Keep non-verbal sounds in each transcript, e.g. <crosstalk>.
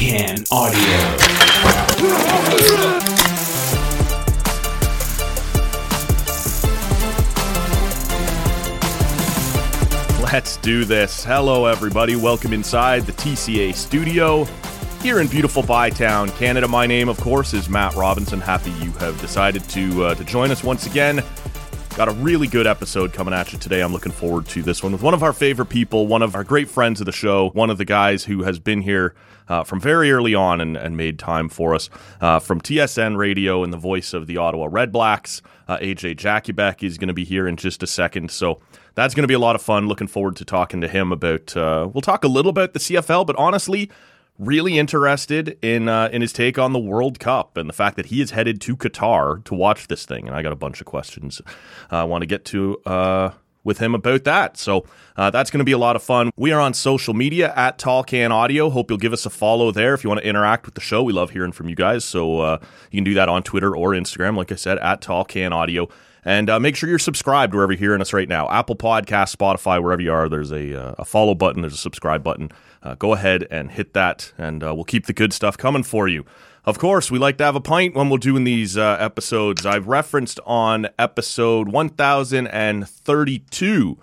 Can Audio. Let's do this. Hello, everybody. Welcome inside the TCA studio here in beautiful Bytown, Canada. My name, of course, is Matt Robinson. Happy you have decided to uh, to join us once again. Got a really good episode coming at you today. I'm looking forward to this one with one of our favorite people, one of our great friends of the show, one of the guys who has been here uh, from very early on and, and made time for us uh, from TSN Radio and the voice of the Ottawa Redblacks. Uh, AJ Jakubec is going to be here in just a second. So that's going to be a lot of fun. Looking forward to talking to him about. Uh, we'll talk a little about the CFL, but honestly, really interested in uh, in his take on the World Cup and the fact that he is headed to Qatar to watch this thing. And I got a bunch of questions uh, I want to get to uh, with him about that. So uh, that's going to be a lot of fun. We are on social media at Tall Can Audio. Hope you'll give us a follow there if you want to interact with the show. We love hearing from you guys. So uh, you can do that on Twitter or Instagram, like I said, at Tall Can Audio. And uh, make sure you're subscribed wherever you're hearing us right now. Apple Podcast, Spotify, wherever you are, there's a, uh, a follow button, there's a subscribe button. Uh, go ahead and hit that, and uh, we'll keep the good stuff coming for you. Of course, we like to have a pint when we're doing these uh, episodes. I've referenced on episode 1032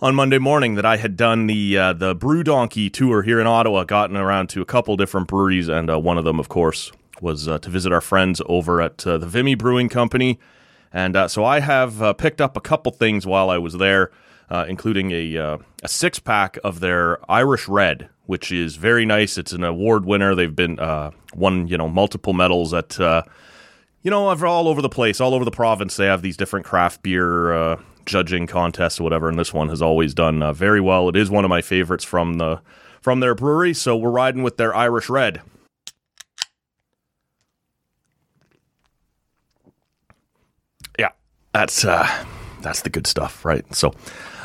on Monday morning that I had done the uh, the Brew Donkey tour here in Ottawa, gotten around to a couple different breweries, and one of them, of course, was to visit our friends over at the Vimy Brewing Company. And uh, so I have uh, picked up a couple things while I was there, uh, including a, uh, a six pack of their Irish Red, which is very nice. It's an award winner. They've been uh, won you know multiple medals at uh, you know all over the place, all over the province. They have these different craft beer judging contests or whatever, and this one has always done very well. It is one of my favorites from the from their brewery. So we're riding with their Irish Red. Yeah, that's uh, that's the good stuff, right? So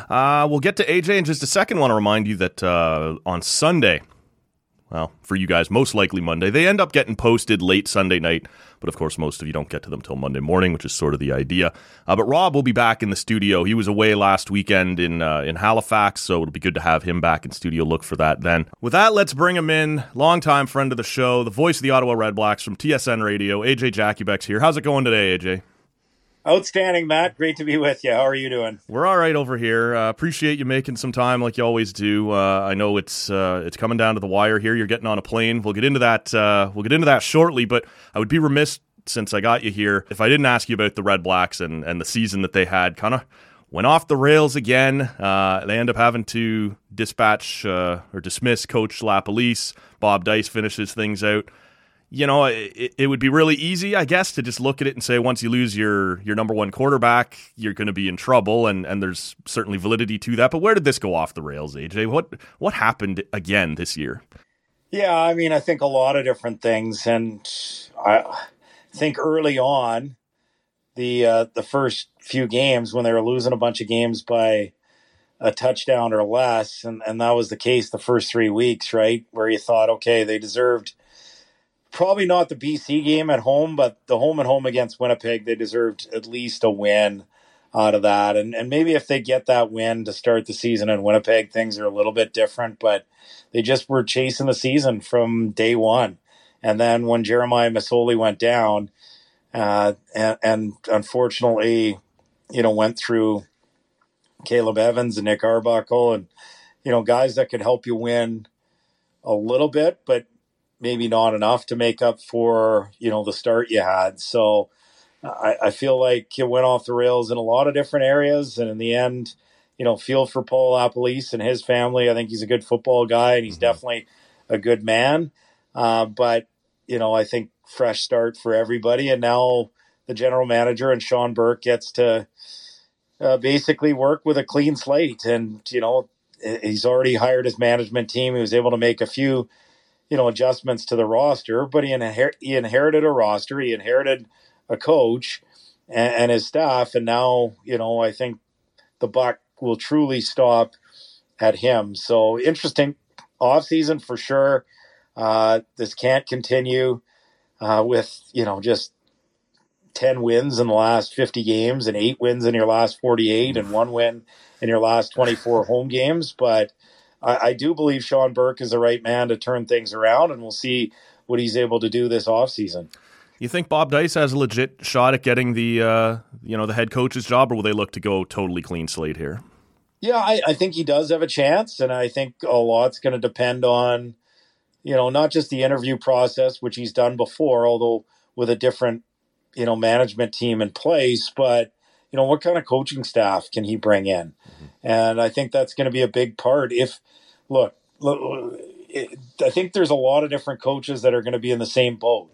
uh, we'll get to AJ in just a second. I Want to remind you that uh, on Sunday, well, for you guys, most likely Monday, they end up getting posted late Sunday night. But of course, most of you don't get to them till Monday morning, which is sort of the idea. Uh, but Rob will be back in the studio. He was away last weekend in uh, in Halifax, so it'll be good to have him back in studio. Look for that then. With that, let's bring him in. Longtime friend of the show, the voice of the Ottawa Redblacks from TSN Radio, AJ Jakubec's here. How's it going today, AJ? Outstanding, Matt. Great to be with you. How are you doing? We're all right over here. Uh, appreciate you making some time, like you always do. Uh, I know it's uh, it's coming down to the wire here. You're getting on a plane. We'll get into that. Uh, we'll get into that shortly. But I would be remiss since I got you here if I didn't ask you about the Red Blacks and and the season that they had. Kind of went off the rails again. Uh, they end up having to dispatch uh, or dismiss Coach LaPolice. Bob Dyce finishes things out you know, it, it would be really easy, I guess, to just look at it and say once you lose your your number one quarterback, you're going to be in trouble, and and there's certainly validity to that. But where did this go off the rails, AJ? What what happened again this year? Yeah, I mean, I think a lot of different things, and I think early on, the uh, the first few games when they were losing a bunch of games by a touchdown or less, and and that was the case the first three weeks, right, where you thought, okay, they deserved probably not the BC game at home, but the home and home against Winnipeg, they deserved at least a win out of that. And and maybe if they get that win to start the season in Winnipeg, things are a little bit different. But they just were chasing the season from day one. And then when Jeremiah Masoli went down, uh, and, and unfortunately, you know, went through Caleb Evans and Nick Arbuckle and you know guys that could help you win a little bit, but maybe not enough to make up for you know the start you had. So I, I feel like it went off the rails in a lot of different areas, and in the end, you know, feel for Paul LaPolice and his family. I think he's a good football guy, and he's mm-hmm. definitely a good man. Uh, but you know, I think fresh start for everybody, and now the general manager and Shawn Burke gets to uh, basically work with a clean slate, and you know. He's already hired his management team. He was able to make a few you know adjustments to the roster, but he, inher- he inherited a roster, he inherited a coach and, and, his staff, and now you know I think the buck will truly stop at him. So interesting off season for sure. Uh, this can't continue uh, with you know just 10 wins in the last 50 games and eight wins in your last 48 and one win in your last 24 home games. But I, I do believe Shawn Burke is the right man to turn things around, and we'll see what he's able to do this offseason. You think Bob Dyce has a legit shot at getting the uh, you know the head coach's job, or will they look to go totally clean slate here? Yeah, I, I think he does have a chance, and I think a lot's going to depend on you know not just the interview process, which he's done before, although with a different you know management team in place, but you know what kind of coaching staff can he bring in, mm-hmm. and I think that's going to be a big part. If look, look it, I think there's a lot of different coaches that are going to be in the same boat.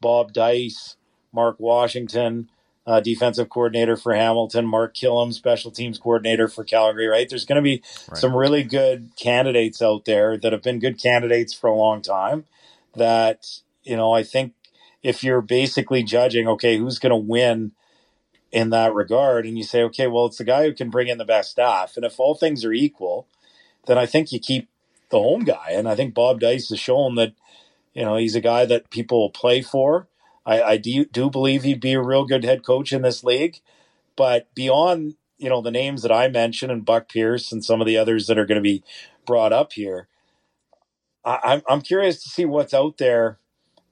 Bob Dyce, Mark Washington, uh, defensive coordinator for Hamilton, Mark Kilam, special teams coordinator for Calgary, right? There's going to be right. some really good candidates out there that have been good candidates for a long time that, you know, I think if you're basically judging, okay, who's going to win in that regard, and you say, okay, well, it's the guy who can bring in the best staff. And if all things are equal, then I think you keep the home guy. And I think Bob Dyce has shown that, you know, he's a guy that people will play for. I, I do, do believe he'd be a real good head coach in this league. But beyond, you know, the names that I mentioned and Buck Pierce and some of the others that are going to be brought up here, I, I'm, I'm curious to see what's out there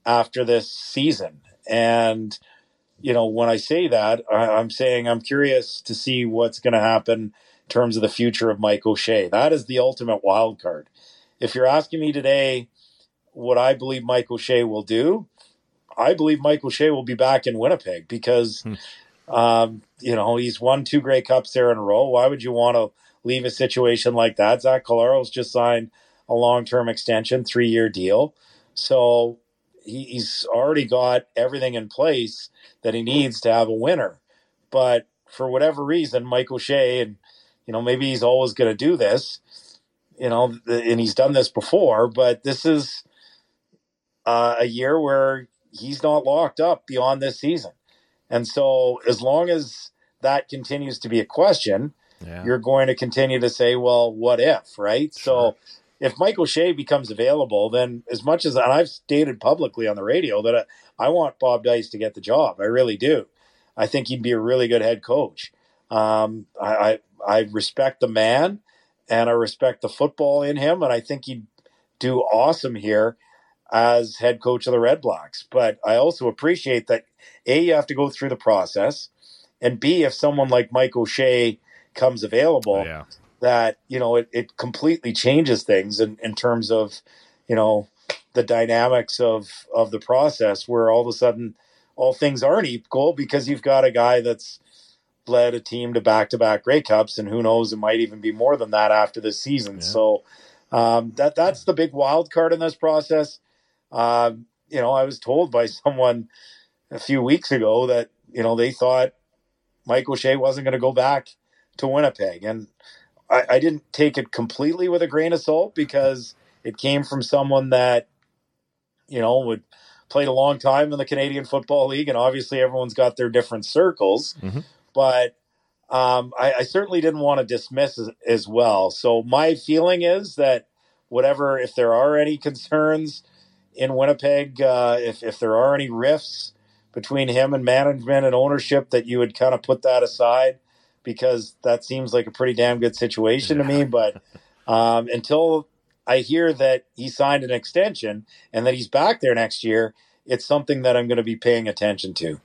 after this season. And, you know, when I say that, I, I'm saying I'm curious to see what's going to happen in terms of the future of Mike O'Shea. That is the ultimate wild card. If you're asking me today what I believe Mike O'Shea will do, I believe Mike O'Shea will be back in Winnipeg because, hmm. um, you know, he's won two Grey Cups there in a row. Why would you want to leave a situation like that? Zach Collaros just signed a long term extension, three year deal. So he, he's already got everything in place that he needs to have a winner. But for whatever reason, Mike O'Shea, and, you know, maybe he's always going to do this, you know, and he's done this before, but this is uh, a year where he's not locked up beyond this season. And so, as long as that continues to be a question, yeah. you're going to continue to say, well, what if, right? Sure. So, if Mike O'Shea becomes available, then as much as, I've stated publicly on the radio that I, I want Bob Dyce to get the job, I really do. I think he'd be a really good head coach. Um, I, I, I respect the man and I respect the football in him, and I think he'd do awesome here as head coach of the Red Blacks. But I also appreciate that A, you have to go through the process, and B, if someone like Mike O'Shea comes available, yeah. That, you know, it, it completely changes things in, in terms of, you know, the dynamics of of the process where all of a sudden all things aren't equal because you've got a guy that's led a team to back to back Grey Cups and who knows it might even be more than that after this season. Yeah. So um, that that's the big wild card in this process. Uh, you know, I was told by <laughs> someone a few weeks ago that, you know, they thought Mike O'Shea wasn't going to go back to Winnipeg. And I, I didn't take it completely with a grain of salt because it came from someone that, you know, would played a long time in the Canadian Football League, and obviously everyone's got their different circles. Mm-hmm. But um, I, I, certainly didn't want to dismiss as, as, well. So my feeling is that whatever, if there are any concerns in Winnipeg, uh, if if there are any rifts between him and management and ownership, that you would kind of put that aside because that seems like a pretty damn good situation to me. But um, until I hear that he signed an extension and that he's back there next year, it's something that I'm going to be paying attention to.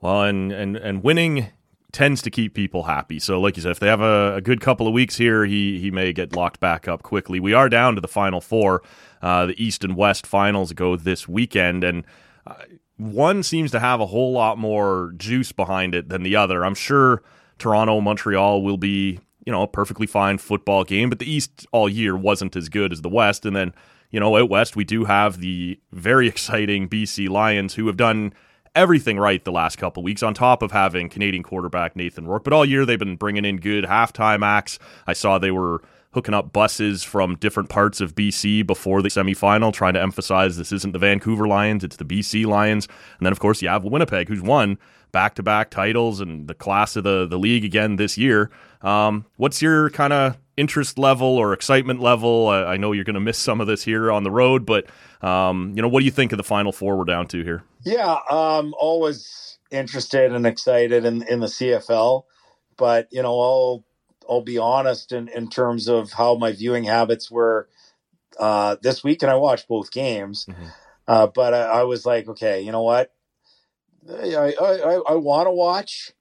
Well, and and and winning tends to keep people happy. So, like you said, if they have a, a, good couple of weeks here, he he may get locked back up quickly. We are down to the final four. Uh, the East and West finals go this weekend, and uh, one seems to have a whole lot more juice behind it than the other. I'm sure Toronto, Montreal will be you know a perfectly fine football game, but the East all year wasn't as good as the West, and then. You know, out west, we do have the very <laughs> exciting BC Lions who have done everything right the last couple weeks, on top of having Canadian quarterback Nathan Rourke. But all year they've been bringing in good halftime acts. I saw they were hooking up buses from different parts of BC before the semifinal, trying to emphasize this isn't the Vancouver Lions, it's the BC Lions. And then, of course, you have Winnipeg, who's won back to back titles and the class of the, the league again this year. Um, what's your kind of interest level or excitement level? I, I know you're going to miss some of this here on the road, but um, you know, what do you think of the final four we're down to here? Yeah, um, always interested and excited in in the CFL, but you know, all I'll be honest in, in terms of how my viewing habits were uh, this week, and I watched both games. Mm-hmm. Uh, but I, I, was like, okay, you know what? I I, I want to watch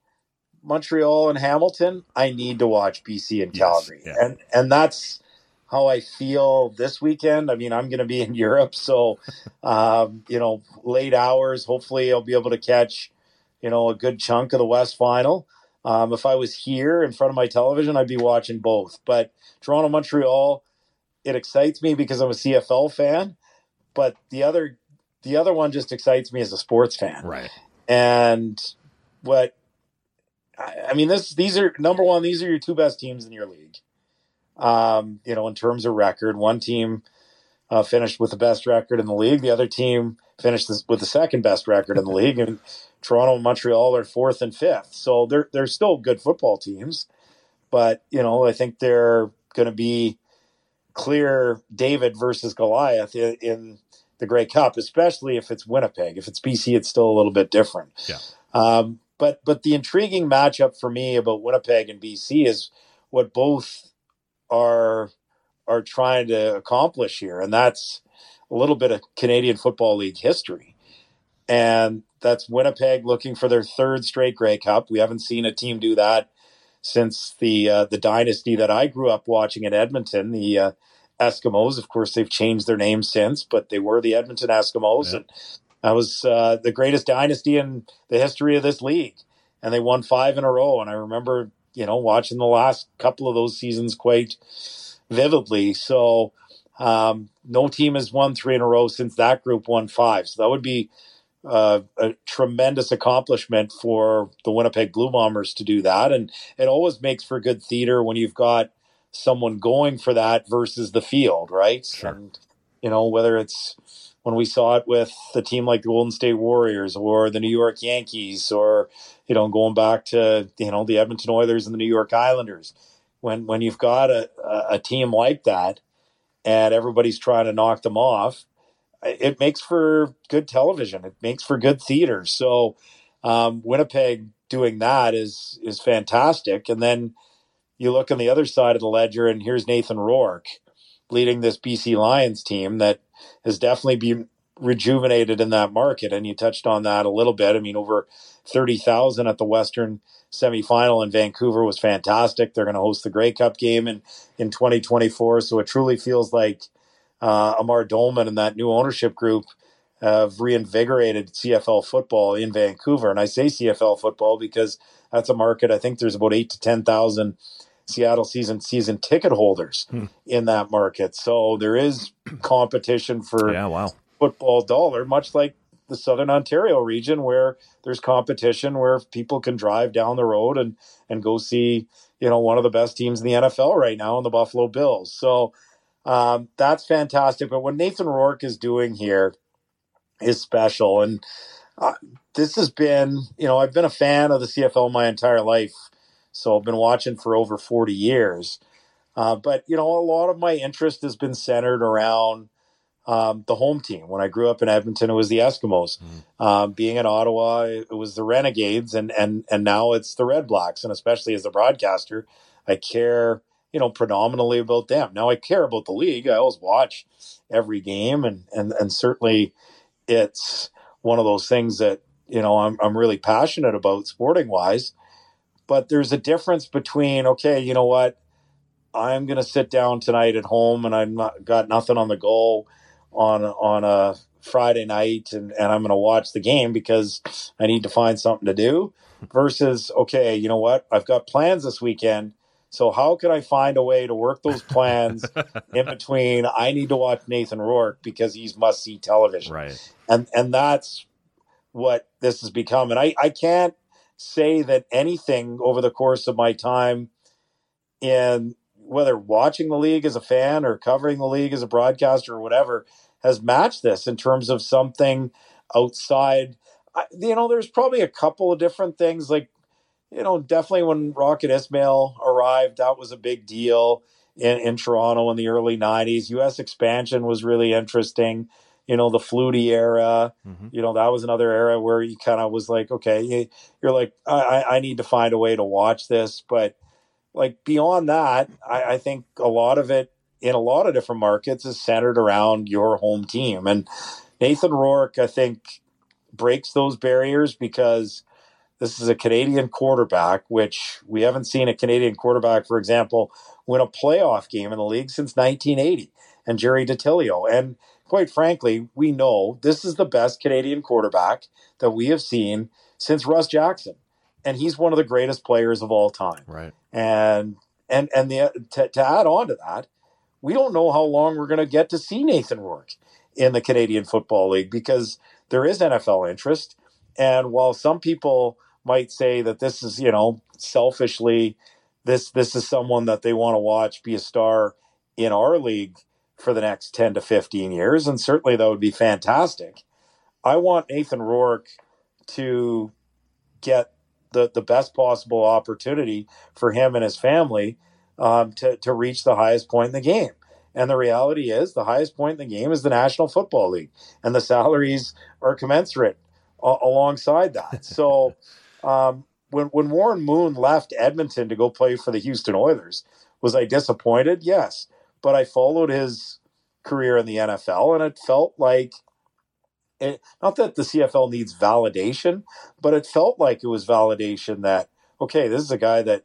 Montreal and Hamilton. I need to watch BC and Calgary, yes, yeah. and and that's how I feel this weekend. I mean, I'm going to be <laughs> in Europe, so um, you know, late hours. Hopefully, I'll be able to catch you know a good chunk of the West Final. Um, if I was here in front of my television, I'd be watching both. But Toronto Montreal, it excites me because I'm a CFL fan, but the other the other one just excites me as a sports fan. Right. And what I mean, this these are number one. These are your two best teams in your league. Um, you know, in terms of record, one team uh, finished with the best record in the league. The other team finished with the second best record in the league, and Toronto and Montreal are fourth and fifth. So they're they're still good football teams, but you know I think they're going to be clear David versus Goliath in, in, the Grey Cup, especially if it's Winnipeg. If it's BC, it's still a little bit different. Yeah. Um, but but the intriguing matchup for me about Winnipeg and BC is what both are are trying to accomplish here, and that's a little bit of Canadian Football League history. And that's Winnipeg looking for their third straight Grey Cup. We haven't seen a team do that since the uh, the dynasty that I grew up watching in Edmonton, the uh, Eskimos. Of course, they've changed their name since, but they were the Edmonton Eskimos, yeah. and that was uh, the greatest dynasty in the history of this league. And they won five in a row. And I remember, you know, watching the last couple of those seasons quite vividly. So um, no team has won three in a row since that group won five. So that would be uh, a tremendous accomplishment for the Winnipeg Blue Bombers to do that. And it always makes for good theater when you've got someone going for that versus the field, right? Sure. And, you know, whether it's when we saw it with a team like the Golden State Warriors or the New York Yankees or, you know, going back to, you know, the Edmonton Oilers and the New York Islanders when when you've got a, a team like that and everybody's trying to knock them off, it makes for good television. It makes for good theater. So um, Winnipeg doing that is is fantastic. And then you look on the other side of the ledger, and here's Nathan Rourke leading this BC Lions team that has definitely been rejuvenated in that market. And you touched on that a little bit. I mean, over 30,000 at the Western semifinal in Vancouver was fantastic. They're going to host the Grey Cup game in, in 2024. So it truly feels like uh, Amar Doman and that new ownership group have reinvigorated CFL football in Vancouver. And I say CFL football because that's a market, I think there's about eight to 10,000 Seattle season season ticket holders hmm. in that market. So there is competition for yeah, wow. Football dollar, much like the Southern Ontario region where there's competition where people can drive down the road and and go see you know one of the best teams in the NFL right now in the Buffalo Bills. So um, that's fantastic. But what Nathan Rourke is doing here is special, and uh, this has been you know I've been a fan of the CFL my entire life, so I've been watching for over forty years. Uh, but you know a lot of my interest has been centered around um, the home team. When I grew up in Edmonton, it was the Eskimos. Mm. Um, being in Ottawa, it was the Renegades, and and and now it's the Red Blacks. And especially as a broadcaster, I care, you know, predominantly about them. Now I care about the league. I always watch every game, and and and certainly it's one of those things that you know I'm I'm really passionate about sporting wise. But there's a difference between okay, you know what. I'm going to sit down tonight at home and I've not got nothing on the go on on a Friday night and, and I'm going to watch the game because I need to find something to do <laughs> versus, okay, you know what? I've got plans this weekend. So how can I find a way to work those plans <laughs> in between? I need to watch Nathan Rourke because he's must see television. Right. And, and that's what this has become. And I, I can't say that anything over the course of my time in whether watching the league as a fan or covering the league as a broadcaster or whatever, has matched this in terms of something outside. You know, there's probably a couple of different things. Like, you know, definitely when Rocket Ismail arrived, that was a big deal in, in Toronto in the early 90s. U.S. expansion was really interesting. You know, the Flutie era, mm-hmm. you know, that was another era where you kind of was like, okay, you're like, I, I need to find a way to watch this. But like beyond that, I, I think a lot of it in a lot of different markets is centered around your home team. And Nathan Rourke, I think, breaks those barriers because this is a Canadian quarterback, which we haven't seen a Canadian quarterback, for example, win a playoff game in the league since 1980 and Gerry Dattilio. And quite frankly, we know this is the best Canadian quarterback that we have seen since Russ Jackson. And he's one of the greatest players of all time. Right. And and and the to, to add on to that, we don't know how long we're going to get to see Nathan Rourke in the Canadian Football League because there is NFL interest. And while some people might say that this is, you know, selfishly, this this is someone that they want to watch be a star in our league for the next 10 to 15 years. And certainly that would be fantastic. I want Nathan Rourke to get the, the best possible opportunity for him and his family um, to, to reach the highest point in the game. And the reality is, the highest point in the game is the National Football League, and the salaries are commensurate a- alongside that. <laughs> So, um, when when Warren Moon left Edmonton to go play for the Houston Oilers, was I disappointed? Yes, but I followed his career in the NFL, and it felt like it, not that the CFL needs validation, but it felt like it was validation that okay, this is a guy that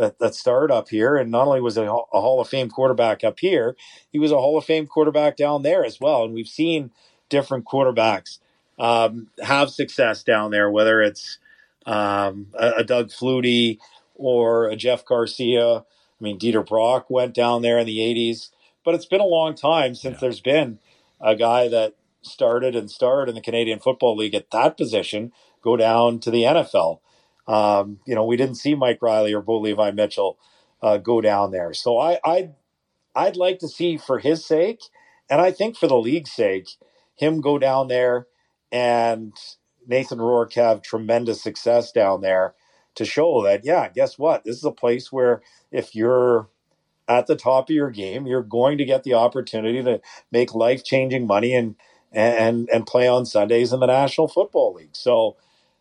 that, that started up here. And not only was he a Hall of Fame quarterback up here, he was a Hall of Fame quarterback down there as well. And we've seen different quarterbacks um, have success down there, whether it's um, a, a, Doug Flutie or a Jeff Garcia. I mean, Dieter Brock went down there in the 80s, but it's been a long time since yeah. there's been a guy that started and starred in the Canadian Football League at that position go down to the NFL. Um, you know, we didn't see Mike Reilly or Bo Levi Mitchell uh, go down there. So I, I'd, I'd like to see for his sake, and I think for the league's sake, him go down there and Nathan Rourke have tremendous success down there to show that, yeah, guess what? This is a place where if you're at the top of your game, you're going to get the opportunity to make life changing money and, and, and play on Sundays in the National Football League. So,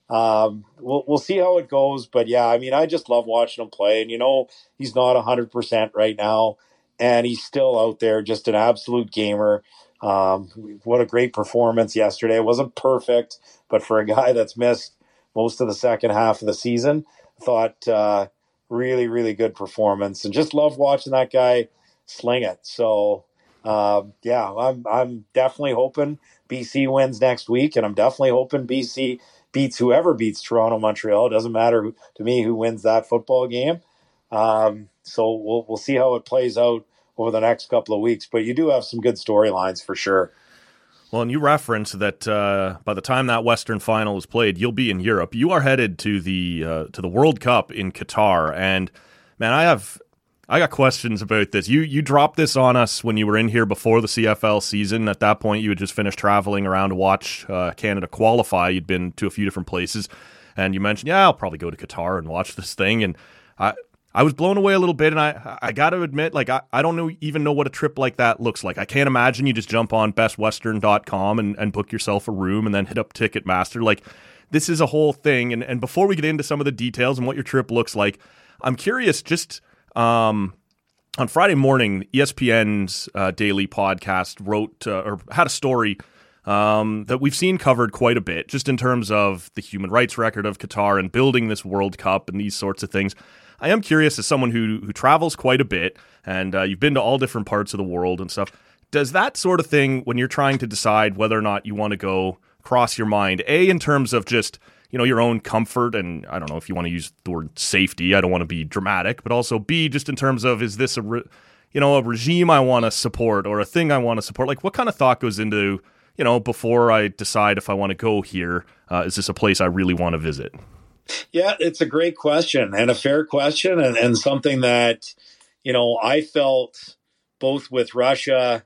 um, we'll we'll see how it goes, but yeah, I mean, I just love watching him play, and you know, he's not hundred percent right now, and he's still out there, just an absolute gamer. Um, what a great performance yesterday! It wasn't perfect, but for a guy that's missed most of the second half of the season, thought uh, really, really good performance, and just love watching that guy sling it. So, uh, yeah, I'm I'm definitely hoping BC wins next week, and I'm definitely hoping BC beats whoever beats Toronto, Montreal. It doesn't matter to me who wins that football game. Um, so we'll we'll see how it plays out over the next couple of weeks. But you do have some good storylines for sure. Well, and you reference that uh, by the time that Western Final is played, you'll be in Europe. You are headed to the uh, to the World Cup in Qatar, and man, I have I got questions about this. You you dropped this on us when you were in here before the CFL season. At that point, you had just finished traveling around to watch uh, Canada qualify. You'd been to a few different places, and you mentioned, "Yeah, I'll probably go to Qatar and watch this thing." And I I was blown away a little bit, and I I got to admit, like I, I don't know even know what a trip like that looks like. I can't imagine you just jump on bestwestern.com and and book yourself a room and then hit up Ticketmaster. Like this is a whole thing. And and before we get into some of the details and what your trip looks like, I'm curious just um, on Friday morning, ESPN's uh, daily podcast wrote uh, or had a story um, that we've seen covered quite a bit, just in terms of the human rights record of Qatar and building this World Cup and these sorts of things. I am curious, as someone who who travels quite a bit, and uh, you've been to all different parts of the world and stuff. Does that sort of thing, when you're trying to decide whether or not you want to go, cross your mind? A, in terms of just you know your own comfort and I don't know if you want to use the word safety. I don't want to be dramatic, but also B just in terms of is this a re- you know a regime I want to support or a thing I want to support? Like what kind of thought goes into you know before I decide if I want to go here? Uh, is this a place I really want to visit? Yeah, it's a great question and a fair question, and, and something that you know I felt both with Russia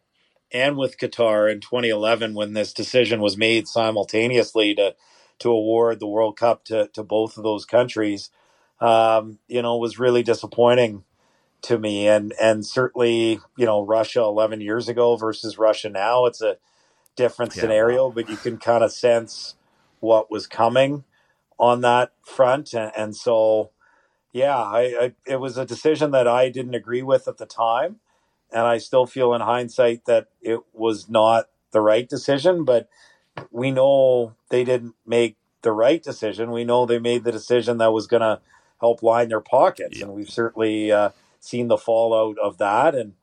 and with Qatar in 2011 when this decision was made simultaneously to to award the World Cup to, to both of those countries, um, you know, was really disappointing to me. And and certainly, you know, Russia 11 years ago versus Russia now, it's a different yeah. scenario, but you can kind of sense what was coming on that front. And, and so, yeah, I, I, it was a decision that I didn't agree with at the time, and I still feel in hindsight that it was not the right decision. But we know they didn't make the right decision. We know they made the decision that was going to help line their pockets, yeah. and we've certainly uh, seen the fallout of that. And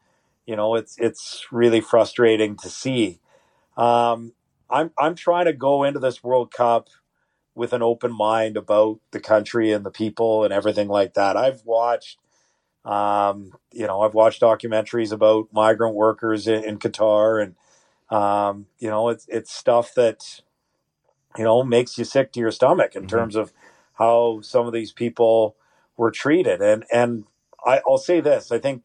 you know, it's it's really frustrating to see. Um, I'm I'm trying to go into this World Cup with an open mind about the country and the people and everything like that. I've watched, um, you know, I've watched documentaries about migrant workers in, in Qatar, and um, you know, it's it's stuff that you know makes you sick to your stomach in mm-hmm. terms of how some of these people were treated. And and I, I'll say this: I think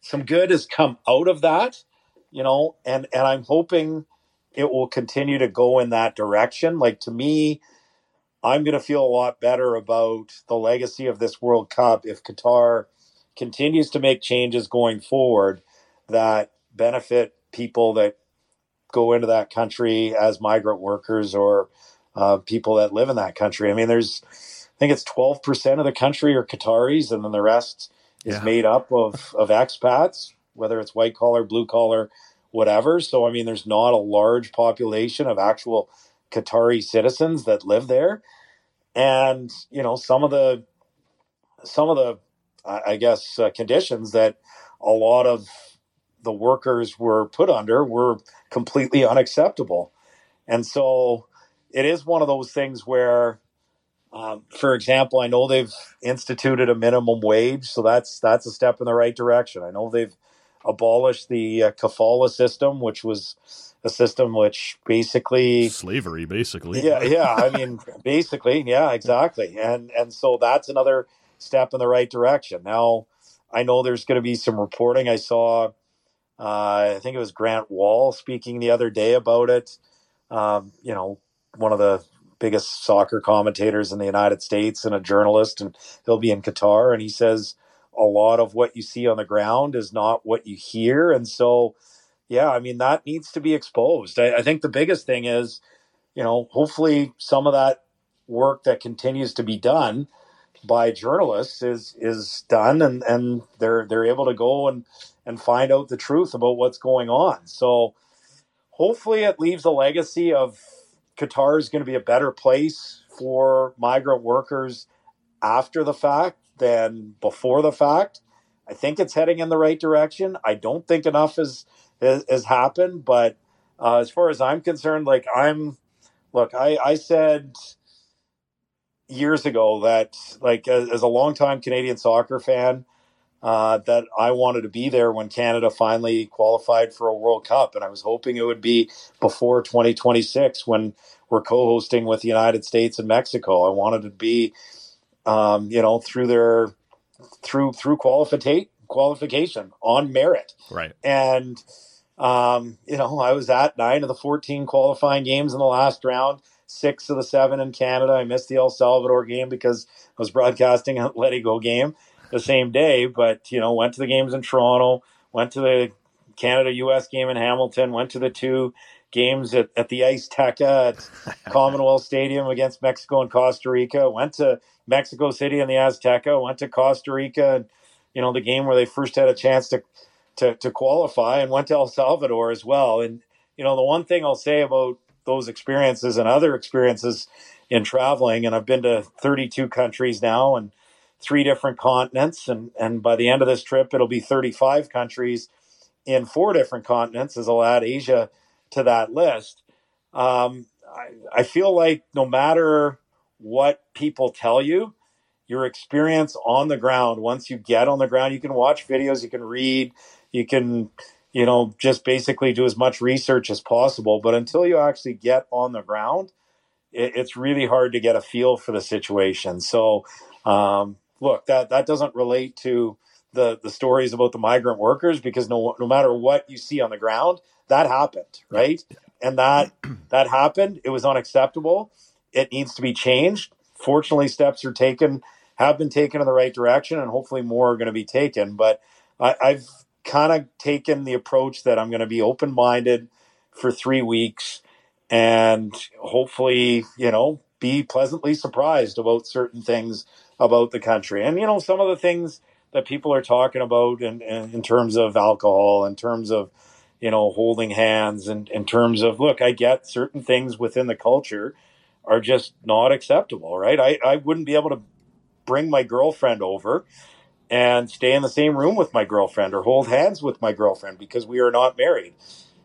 some good has come out of that, you know, and and I'm hoping it will continue to go in that direction. Like to me, I'm going to feel a lot better about the legacy of this World Cup if Qatar continues to make changes going forward that benefit people that go into that country as migrant workers or uh, people that live in that country. I mean, there's, I think it's 12% of the country are Qataris, and then the rest is yeah. made up of, of expats, whether it's white collar, blue collar, whatever. So, I mean, there's not a large population of actual Qatari citizens that live there. And, you know, some of the, some of the, I guess, uh, conditions that a lot of the workers were put under were completely unacceptable. And so it is one of those things where, um, for example, I know they've instituted a minimum wage, so that's that's a step in the right direction. I know they've abolished the uh, kafala system, which was a system which basically slavery, basically. Yeah, yeah. I mean, basically, yeah, exactly. And and so that's another step in the right direction. Now, I know there's going to be some reporting. I saw, uh, I think it was Grant Wahl speaking the other day about it. Um, you know, one of the biggest soccer commentators in the United States and a journalist, and he'll be in Qatar, and he says a lot of what you see on the ground is not what you hear. And so, yeah, I mean, that needs to be exposed. I, I think the biggest thing is, you know, hopefully some of that work that continues to be done by journalists is is done and and they're they're able to go and and find out the truth about what's going on. So hopefully it leaves a legacy of Qatar is going to be a better place for migrant workers after the fact than before the fact. I think it's heading in the right direction. I don't think enough has has, happened, but uh, as far as I'm concerned, like I'm, look, I, I said years ago that like as a longtime Canadian soccer fan, uh, that I wanted to be there when Canada finally qualified for a World Cup, and I was hoping it would be before 2026 when we're co-hosting with the United States and Mexico. I wanted to be um, you know, through their through through qualification qualification on merit. Right. And um, you know, I was at nine of the fourteen qualifying games in the last round, six of the seven in Canada. I missed the El Salvador game because I was broadcasting a Atlético game the same day, but you know, went to the games in Toronto, went to the Canada US game in Hamilton, went to the two games at, at the Azteca at <laughs> Commonwealth Stadium against Mexico and Costa Rica, went to Mexico City and the Azteca, went to Costa Rica, and you know the game where they first had a chance to to, to qualify, and went to El Salvador as well. And you know the one thing I'll say about those experiences and other experiences in traveling, and I've been to 32 countries now and three different continents, and and by the end of this trip, it'll be 35 countries in four different continents, as I'll add Asia to that list. Um, I, I feel like no matter what people tell you, your experience on the ground, once you get on the ground, you can watch videos, you can read, you can, you know, just basically do as much research as possible. But until you actually get on the ground, it, it's really hard to get a feel for the situation. So, um, look, that, that doesn't relate to the, the stories about the migrant workers because no, no matter what you see on the ground, that happened, right? And that, <clears throat> that happened. It was unacceptable it needs to be changed. Fortunately, steps are taken, have been taken in the right direction, and hopefully more are going to be taken. But I, I've kind of taken the approach that I'm going to be open minded for three weeks and hopefully, you know, be pleasantly surprised about certain things about the country. And you know, some of the things that people are talking about in, in, in terms of alcohol, in terms of you know holding hands, and in terms of look, I get certain things within the culture are just not acceptable, right? I, I wouldn't be able to bring my girlfriend over and stay in the same room with my girlfriend or hold hands with my girlfriend because we are not married.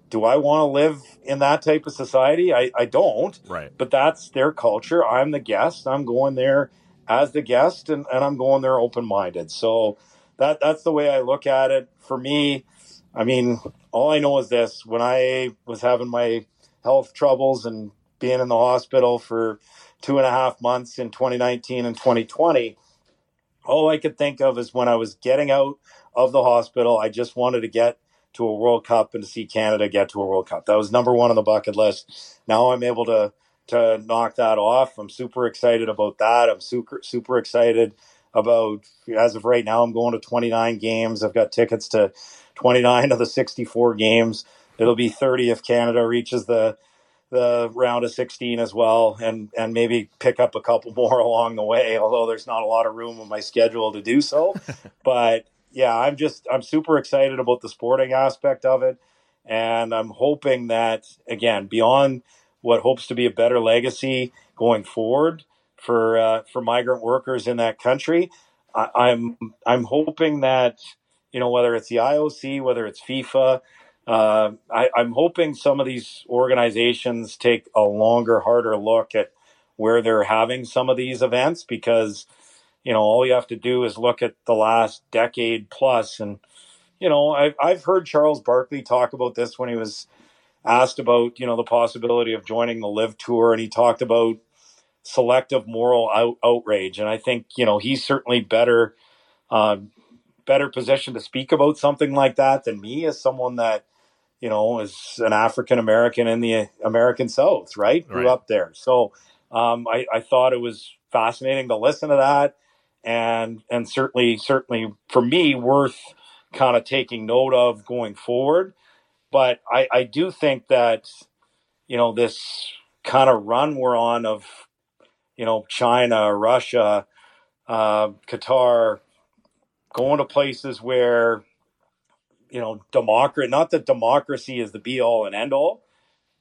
Do I want to live in that type of society? I, I don't. Right. But that's their culture. I'm the guest. I'm going there as the guest and, and I'm going there open minded. So that that's the way I look at it. For me, I mean, all I know is this when I was having my health troubles and being in the hospital for two and a half months in 2019 and 2020, all I could think of is when I was getting out of the hospital, I just wanted to get to a World Cup and to see Canada get to a World Cup. That was number one on the bucket list. Now I'm able to to knock that off. I'm super excited about that. I'm super super excited about as of right now. I'm going to 29 games. I've got tickets to 29 of the 64 games. It'll be 30 if Canada reaches the the round of 16 as well and and maybe pick up a couple <laughs> more along the way although there's not a lot of room on my schedule to do so <laughs> but yeah i'm just i'm super excited about the sporting aspect of it and i'm hoping that again beyond what hopes to be a better legacy going forward for uh, for migrant workers in that country. I, i'm i'm hoping that you know whether it's the ioc whether it's fifa uh, I, I'm hoping some of these organizations take a longer, harder look at where they're having some of these events because, you know, all you have to do is look at the last decade plus and, you know, I've, I've heard Charles Barkley talk about this when he was asked about, you know, the possibility of joining the LIV tour and he talked about selective moral out, outrage. And I think, you know, he's certainly better, uh, better position to speak about something like that than me as someone that, you know, as an African American in the American South, right? Grew Right. up there. So um, I, I thought it was fascinating to listen to that, and and certainly certainly for me worth kind of taking note of going forward. But I, I do think that you know this kind of run we're on of you know China, Russia, uh, Qatar, going to places where you know, democracy, not that democracy is the be all and end all,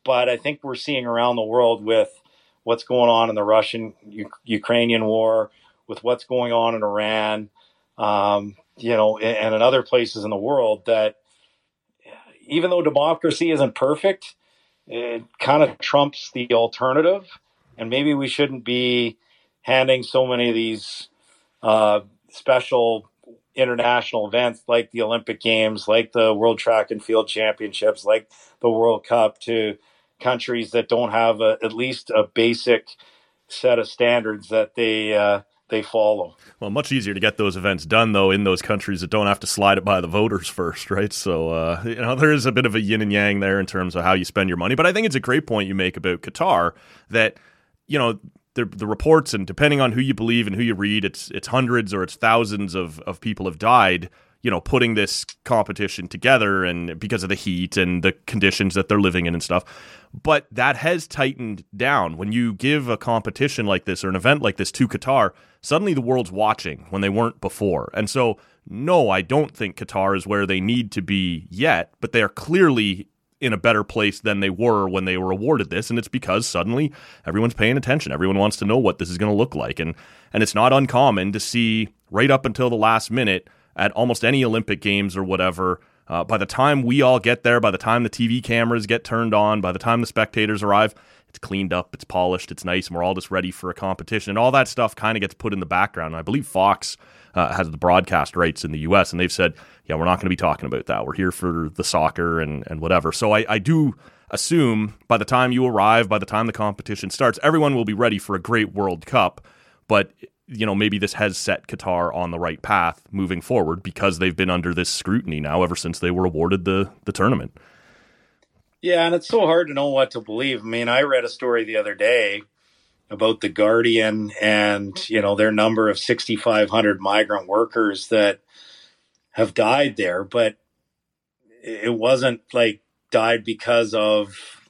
but I think we're seeing around the world with what's going on in the Russian Ukrainian war, with what's going on in Iran, um, you know, and, and in other places in the world that even though democracy isn't perfect, it kind of trumps the alternative. And maybe we shouldn't be handing so many of these uh, special international events like the Olympic Games, like the World Track and Field Championships, like the World Cup to countries that don't have a, at least a basic set of standards that they uh, they follow. Well, much easier to get those events done though in those countries that don't have to slide it by the voters first, right? So uh, you know there is a bit of a yin and yang there in terms of how you spend your money. But I think it's a great point you make about Qatar that you know the the reports and depending on who you believe and who you read, it's it's hundreds or it's thousands of of people have died. You know, putting this competition together and because of the heat and the conditions that they're living in and stuff. But that has tightened down. When you give a competition like this or an event like this to Qatar, suddenly the world's watching when they weren't before. And so, no, I don't think Qatar is where they need to be yet, but they are clearly in a better place than they were when they were awarded this and it's because suddenly everyone's paying attention everyone wants to know what this is going to look like and and it's not uncommon to see right up until the last minute at almost any olympic games or whatever uh, by the time we all get there by the time the tv cameras get turned on by the time the spectators arrive it's cleaned up it's polished it's nice and we're all just ready for a competition and all that stuff kind of gets put in the background and i believe fox uh, has the broadcast rights in the us and they've said yeah, we're not going to be talking about that. We're here for the soccer and, and whatever. So I, I do assume by the time you arrive, by the time the competition starts, everyone will be ready for a great World Cup. But, you know, maybe this has set Qatar on the right path moving forward because they've been under this scrutiny now ever since they were awarded the, the tournament. Yeah, and it's so hard to know what to believe. I mean, I read a story the other day about the Guardian and, you know, their number of 6,500 migrant workers that have died there, but it wasn't like died because of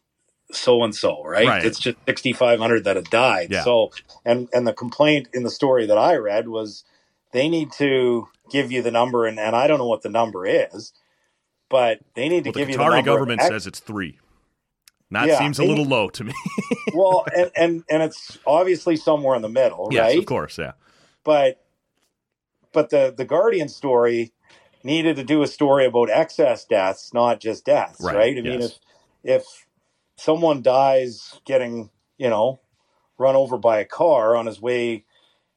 so and so, right? It's just 6,500 that have died. Yeah. So, and and the complaint in the story that I read was they need to give you the number, and, and I don't know what the number is, but they need to the give you the number. government says it's three. That Yeah, seems a little low to me. <laughs> well, <laughs> and, and and it's obviously somewhere in the middle, yes, right? of course. Yeah. But but the the Guardian story needed to do a story about excess deaths, not just deaths, Right, right? I mean, if if someone dies getting you know run over by a car on his way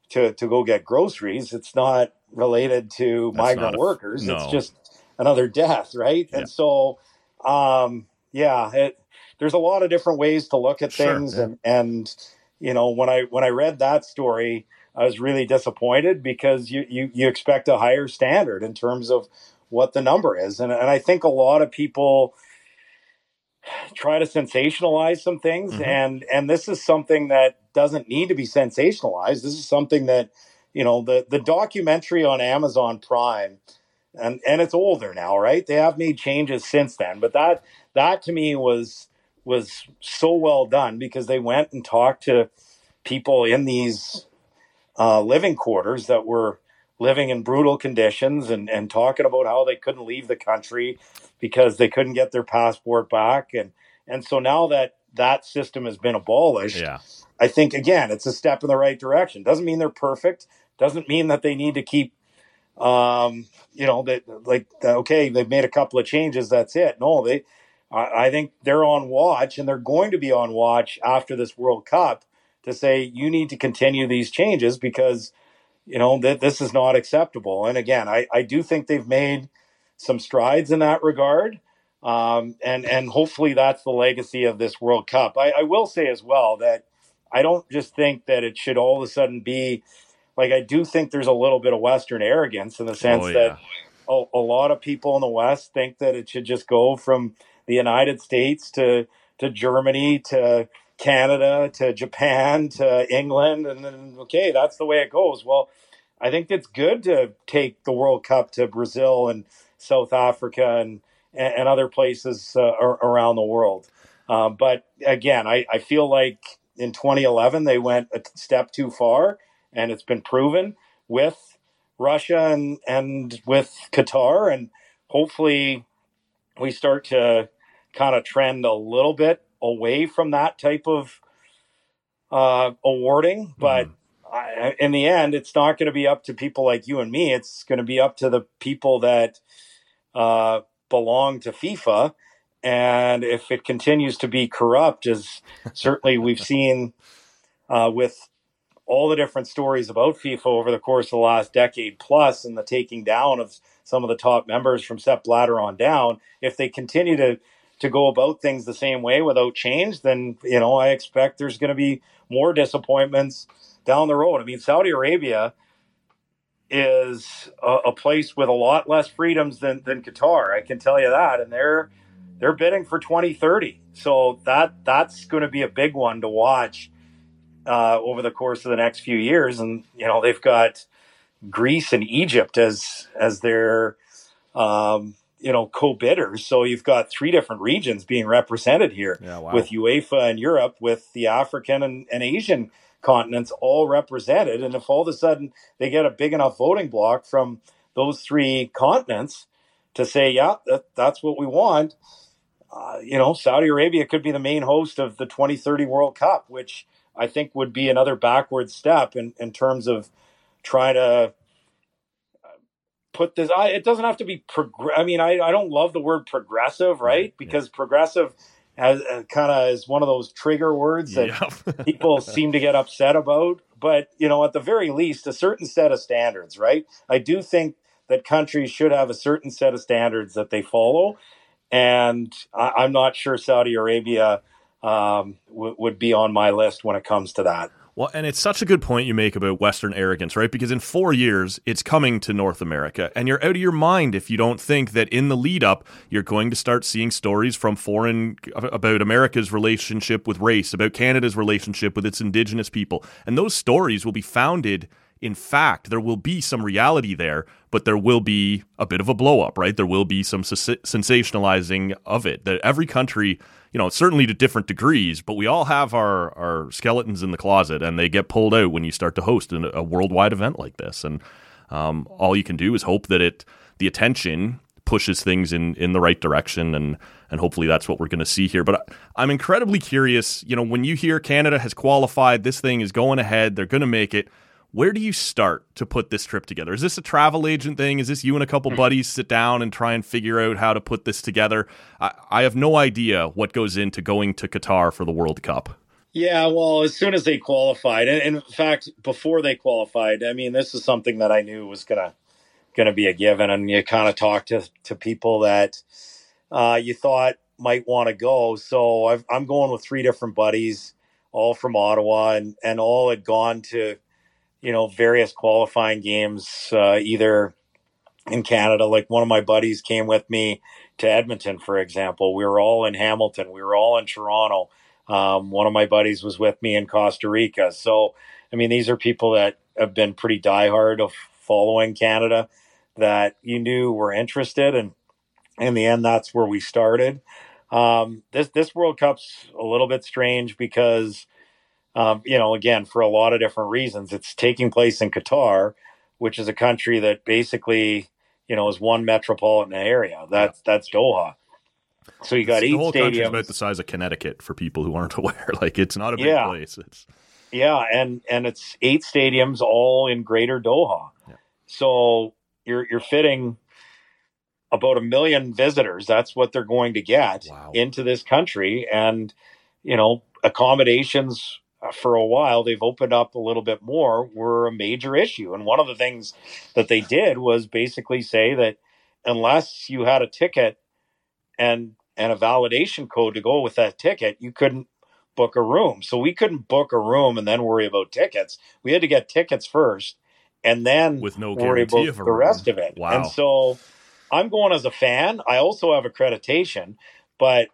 to to go get groceries, it's not related to That's migrant a- workers. no. It's just another death, right? Yeah. And so, um, yeah, it, there's a lot of different ways to look at Sure, things, yeah. and and you know when I when I read that story, I was really disappointed because you you you expect a higher standard in terms of what the number is, and and I think a lot of people try to sensationalize some things Mhm. and and this is something that doesn't need to be sensationalized this is something that you know the the documentary on Amazon Prime and and it's older now right they have made changes since then but that that to me was was so well done because they went and talked to people in these uh, living quarters that were living in brutal conditions and, and talking about how they couldn't leave the country because they couldn't get their passport back and and so now that that system has been abolished Yeah. I think again, it's a step in the right direction. Doesn't mean they're perfect. Doesn't mean that they need to keep, um, you know, that like okay, they've made a couple of changes. That's it. No, they. I, I think they're on watch, and they're going to be on watch after this World Cup to say you need to continue these changes because you know that this is not acceptable. And again, I, I do think they've made some strides in that regard. Um, and and hopefully that's the legacy of this World Cup. I, I will say as well that I don't just think that it should all of a sudden be like I do think there's a little bit of Western arrogance in the sense Oh, yeah. that a, a lot of people in the West think that it should just go from the United States to to Germany to Canada to Japan to England, and then okay, that's the way it goes. Well, I think it's good to take the World Cup to Brazil and South Africa and and, other places uh, ar- around the world. Uh, but again, I, I feel like in 2011 they went a step too far, and it's been proven with Russia and and with Qatar, and hopefully we start to kind of trend a little bit away from that type of uh, awarding. But I, in the end, it's not going to be up to people like you and me. It's going to be up to the people that uh, belong to FIFA. And if it continues to be corrupt, as <laughs> certainly we've seen uh, with all the different stories about FIFA over the course of the last decade plus and the taking down of some of the top members from Sepp Blatter on down, if they continue to to go about things the same way without change, then you know I expect there's going to be more disappointments down the road. I mean, Saudi Arabia is a, a place with a lot less freedoms than than Qatar. I can tell you that, and they're they're bidding for 2030. So that that's going to be a big one to watch uh, over the course of the next few years. And you know they've got Greece and Egypt as as their um, you know co-bidders. So you've got three different regions being represented here Yeah. Wow. with UEFA and Europe, with the African and, and Asian continents all represented. And if all of a sudden they get a big enough voting block from those three continents to say, yeah, that, that's what we want, uh, you know, Saudi Arabia could be the main host of the 2030 World Cup, which I think would be another backward step in, in terms of trying to put this I, it doesn't have to be progr- i mean I, I don't love the word progressive right Yeah. because progressive has uh, kind of is one of those trigger words that yeah. <laughs> people seem to get upset about. But you know at the very least a certain set of standards right? I do think that countries should have a certain set of standards that they follow. And I, i'm not sure saudi arabia um, w- would be on my list when it comes to that Well, and it's such a good point you make about Western arrogance, right? Because in four years, it's coming to North America, and you're out of your mind if you don't think that in the lead up, you're going to start seeing stories from foreign about America's relationship with race, about Canada's relationship with its Indigenous people. And those stories will be founded in fact. There will be some reality there, but there will be a bit of a blow up, right? There will be some sens- sensationalizing of it. That every country you know, certainly to different degrees, but we all have our, our skeletons in the closet and they get pulled out when you start to host a, a worldwide event like this. And um, all you can do is hope that it, the attention pushes things in, in the right direction and and hopefully that's what we're going to see here. But I'm incredibly curious. You know, when you hear Canada has qualified, this thing is going ahead, they're going to make it. Where do you start to put this trip together? Is this a travel agent thing? Is this you and a couple buddies sit down and try and figure out how to put this together? I, I have no idea what goes into going to Qatar for the World Cup. Yeah, well, as soon as they qualified, and in fact, before they qualified, I mean, this is something that I knew was gonna gonna be a given, and you kind of talk to to people that uh, you thought might want to go. So i am going with three different buddies, all from Ottawa, and and all had gone to you know, various qualifying games, uh, either in Canada. Like one of my buddies came with me to Edmonton, for example. We were all in Hamilton. We were all in Toronto. Um, one of my buddies was with me in Costa Rica. So, I mean, these are people that have been pretty diehard of following Canada that you knew were interested. And in the end, that's where we started. Um, this, this World Cup's a little bit strange because um, you know, again, for a lot of different reasons. It's taking place in Qatar, which is a country that basically, you know, is one metropolitan area. That's yeah. that's Doha. So you got it's, eight the whole stadiums about the size of Connecticut for people who aren't <laughs> aware. Like it's not a big yeah. place. It's yeah, and and it's eight stadiums all in Greater Doha. Yeah. So you're you're fitting about a million visitors. That's what they're going to get wow. into this country, and you know accommodations for a while they've opened up a little bit more were a major issue. And one of the things that they did was basically say that unless you had a ticket and and a validation code to go with that ticket you couldn't book a room. So we couldn't book a room and then worry about tickets. We had to get tickets first and then with no worry about the room. rest of it. Wow. and so i'm going as a fan. I also have accreditation but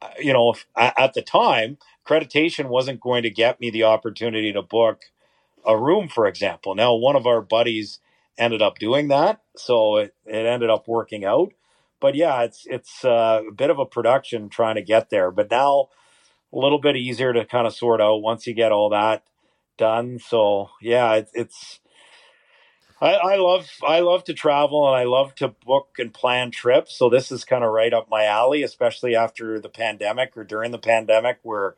uh, you know if, at the time accreditation wasn't going to get me the opportunity to book a room, for example. Now, one of our buddies ended up doing that, so it, it ended up working out. But yeah, it's it's uh, a bit of a production trying to get there. But now a little bit easier to kind of sort out once you get all that done. So yeah, it, it's I, I, love I love to travel and I love to book and plan trips. So this is kind of right up my alley, especially after the pandemic or during the pandemic, where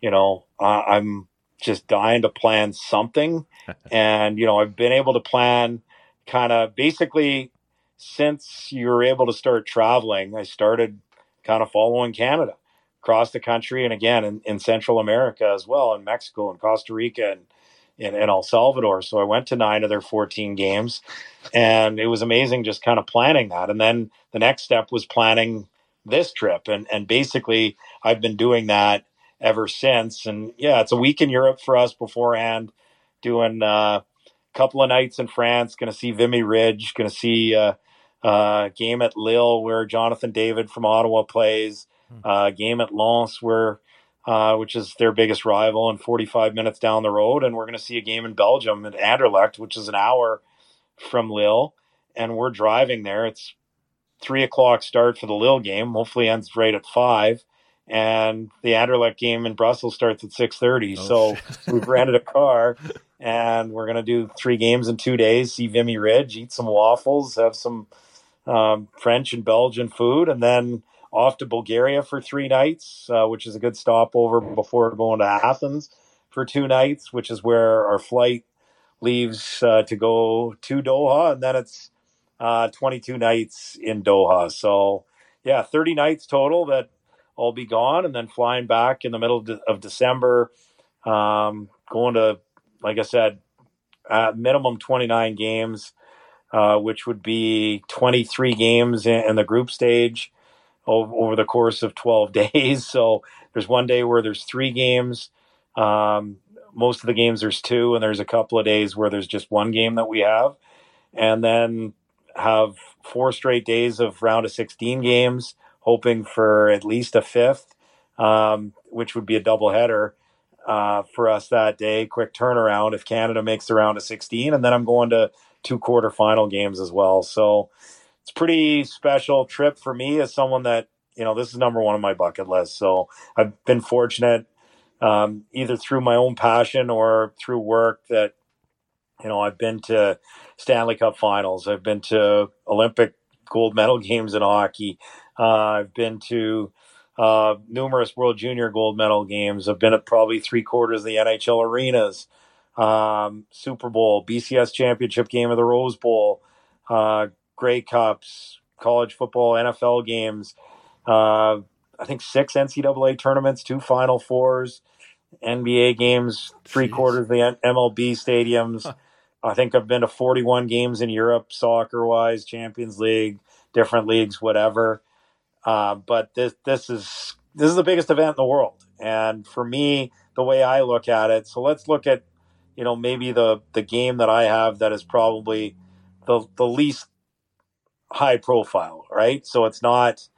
you know uh, I'm just dying to plan something. <laughs> and you know I've been able to plan kind of basically since you were able to start traveling. I started kind of following Canada across the country and again in, in Central America as well, in Mexico and Costa Rica and in, in El Salvador. So I went to nine of their 14 games and it was amazing just kind of planning that. And then the next step was planning this trip. And, and basically I've been doing that ever since. And yeah, it's a week in Europe for us beforehand, doing uh, a couple of nights in France, going to see Vimy Ridge, going to see uh, uh, game at Lille where Jonathan David from Ottawa plays, hmm. uh, game at Lens where uh, which is their biggest rival, and 45 minutes down the road. And we're going to see a game in Belgium at Anderlecht, which is an hour from Lille. And we're driving there. It's three o'clock start for the Lille game. Hopefully ends right at five. And the Anderlecht game in Brussels starts at 6:30. Oh, so <laughs> we've rented a car, and we're going to do three games in two days. See Vimy Ridge, eat some waffles, have some um, French and Belgian food, and then off to Bulgaria for three nights, uh, which is a good stopover before going to Athens for two nights, which is where our flight leaves uh, to go to Doha, and then it's uh, 22 nights in Doha. So, yeah, 30 nights total that I'll be gone, and then flying back in the middle of December, um, going to, like I said, minimum 29 games, uh, which would be 23 games in, in the group stage over, over the course of 12 <laughs> days. So there's one day where there's three games. Um, most of the games there's two, and there's a couple of days where there's just one game that we have, and then have four straight days of round of 16 games, hoping for at least a fifth, um, which would be a double header uh, for us that day. Quick turnaround if Canada makes the round of 16, and then I'm going to two quarterfinal games as well. So it's pretty special trip for me as someone that you know, this is number one on my bucket list. So I've been fortunate, um, either through my own passion or through work that, you know, I've been to Stanley Cup finals. I've been to Olympic gold medal <laughs> games in hockey. Uh, I've been to uh, numerous World Junior gold medal games. I've been at probably three quarters of the NHL arenas, um, Super Bowl, BCS championship game of the Rose Bowl, uh, Grey Cups, college football, NFL games. Uh, I think six NCAA tournaments, two Final Fours, NBA games, three Jeez. quarters of the MLB stadiums. Huh. I think I've been to 41 games in Europe, soccer wise, Champions League, different leagues, whatever. Uh, but this this is this is the biggest event in the world, and for me, the way I look at it. So let's look at you know maybe the the game that I have that is probably the the least high profile, right? So it's not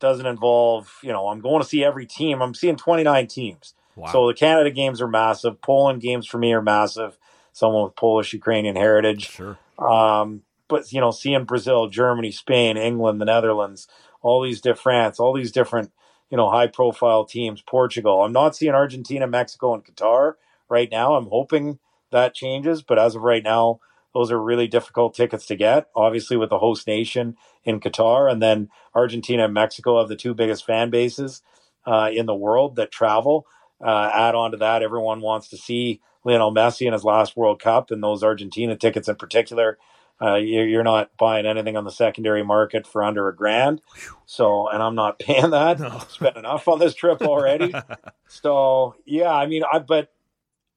doesn't involve you know I'm going to see every team. I'm seeing 29 teams. Wow. So the Canada games are massive. Poland games for me are massive. Someone with Polish Ukrainian heritage. Sure. Um, but you know, seeing Brazil, Germany, Spain, England, the Netherlands, all these different France, all these different, you know, high profile teams, Portugal. I'm not seeing Argentina, Mexico, and Qatar right now. I'm hoping that changes, but as of right now, those are really difficult tickets to get. Obviously, with the host nation in Qatar, and then Argentina and Mexico have the two biggest fan bases uh, in the world that travel. Uh, add on to that, everyone wants to see Lionel Messi in his last World Cup, and those Argentina tickets in particular uh, you're not buying anything on the secondary market for under a grand. So, and I'm not <laughs> paying that. No. Spent enough on this trip already. <laughs> so, yeah, I mean, I, but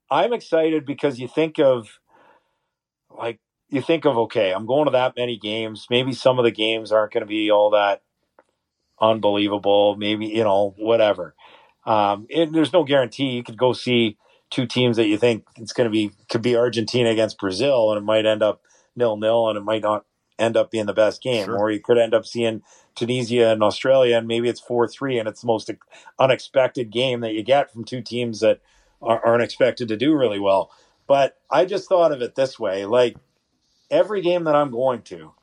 I'm excited because you think of like, you think of, okay, I'm going to that many games. Maybe some of the games aren't going to be all that unbelievable. Maybe, you know, whatever. Um, it, there's no guarantee you could go see two teams that you think it's going to be, could be Argentina against Brazil and it might end up nil nil, and it might not end up being the best game. Sure. Or you could end up seeing Tunisia and Australia, and maybe it's four three, and it's the most unexpected game that you get from two teams that aren't expected to do really well. But I just thought of it this way: like every game that I'm going to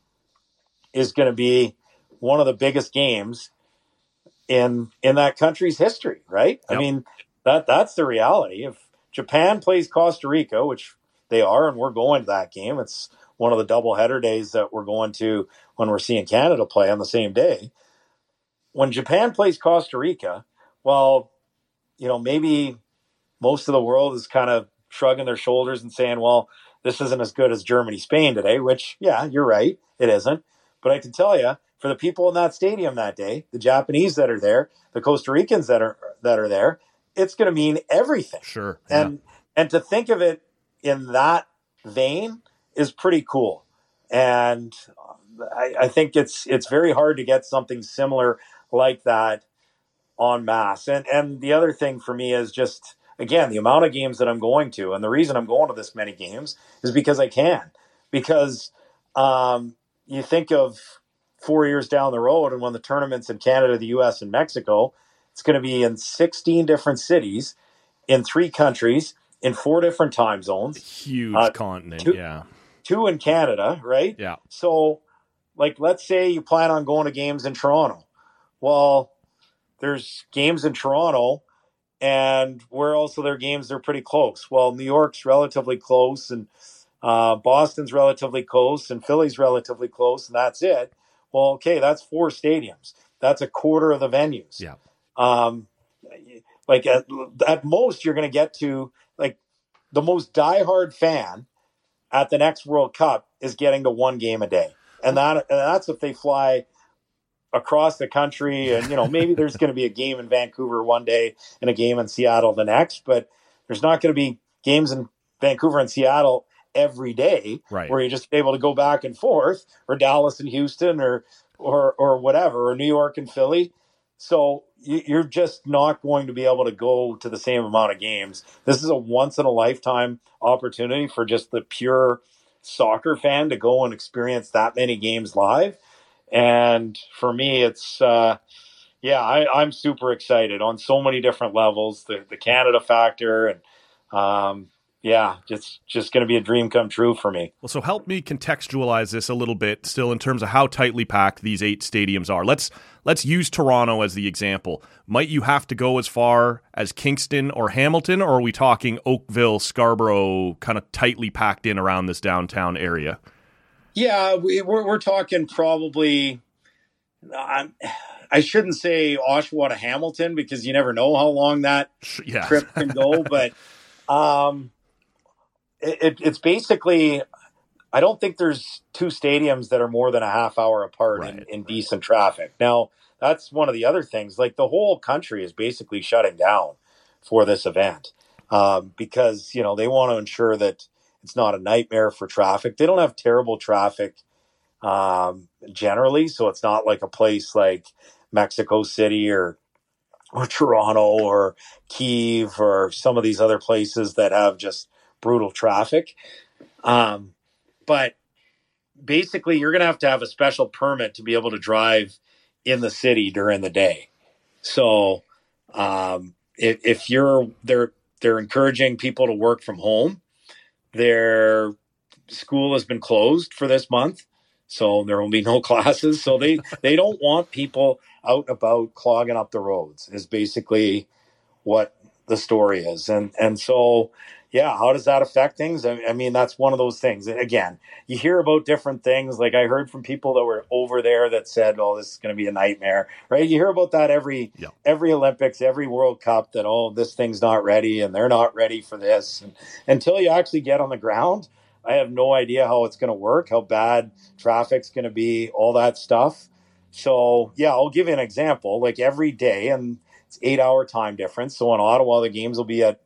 is going to be one of the biggest games in in that country's history, right? Yep. I mean, that that's the reality. If Japan plays Costa Rica, which they are, and we're going to that game, it's one of the double header days that we're going to when we're seeing Canada play on the same day. When Japan plays Costa Rica, well, you know, maybe most of the world is kind of shrugging their shoulders and saying, well, this isn't as good as Germany Spain today, which, yeah, you're right, it isn't. But I can tell you, for the people in that stadium that day, the Japanese that are there, the Costa Ricans that are that are there, it's going to mean everything. Sure. Yeah. And and to think of it in that vein, is pretty cool. And I, I, think it's it's very hard to get something similar like that on mass. And and the other thing for me is just again the amount of games that I'm going to, and the reason I'm going to this many games is because I can. Because um, you think of four years down the road, and when the tournaments in Canada, the U.S., and Mexico, it's going to be in 16 different cities in three countries in four different time zones. Huge uh, continent, two, yeah two in Canada, right? Yeah. So, like, let's say you plan on going to games in Toronto. Well, there's games in Toronto, and where are there games? They're pretty close. Well, New York's relatively close, and uh, Boston's relatively close, and Philly's relatively close, and that's it. Well, okay, that's four stadiums. That's a quarter of the venues. Yeah. Um, like at, at most, you're going to get to like the most diehard fan at the next World Cup is getting to one game a day, and that and that's if they fly across the country. And you know, maybe there's going to be a game in Vancouver one day and a game in Seattle the next, but there's not going to be games in Vancouver and Seattle every day, right. where you're just able to go back and forth, or Dallas and Houston, or or or whatever, or New York and Philly. So you're just not going to be able to go to the same amount of games. This is a once in a lifetime opportunity for just the pure soccer fan to go and experience that many games live. And for me, it's, uh, yeah, I, am super excited on so many different levels. The, the Canada factor and, um, yeah, it's just going to be a dream come true for me. Well, so help me contextualize this a little bit, still in terms of how tightly packed these eight stadiums are. Let's let's use Toronto as the example. Might you have to go as far as Kingston or Hamilton, or are we talking Oakville, Scarborough, kind of tightly packed in around this downtown area? Yeah, we, are we're, we're talking probably. I'm, I shouldn't say Oshawa to Hamilton because you never know how long that yeah. trip can go, <laughs> but. Um, it, it's basically I don't think there's two stadiums that are more than a half hour apart right, in, in right. decent traffic. Now, that's one of the other things. Like the whole country is basically shutting down for this event um, because, you know, they want to ensure that it's not a nightmare for traffic. They don't have terrible traffic um, generally. So it's not like a place like Mexico City or or Toronto or Kiev or some of these other places that have just brutal traffic. Um, but basically, you're going to have to have a special permit to be able to drive in the city during the day. So, um, if, if you're they're they're encouraging people to work from home. Their school has been closed for this month, so there will be no <laughs> classes. So they they don't want people out about clogging up the roads. Is basically what the story is, and and so yeah, how does that affect things? I, I, mean, that's one of those things. Again, you hear about different things. Like I heard from people that were over there that said, "Oh, this is going to be a nightmare." Right? You hear about that every yeah. every Olympics, every World Cup. That oh, this thing's not ready, and they're not ready for this. And until you actually get on the ground, I have no idea how it's going to work, how bad traffic's going to be, all that stuff. So yeah, I'll give you an example. Like every day, and it's eight hour time difference. So in Ottawa, the games will be at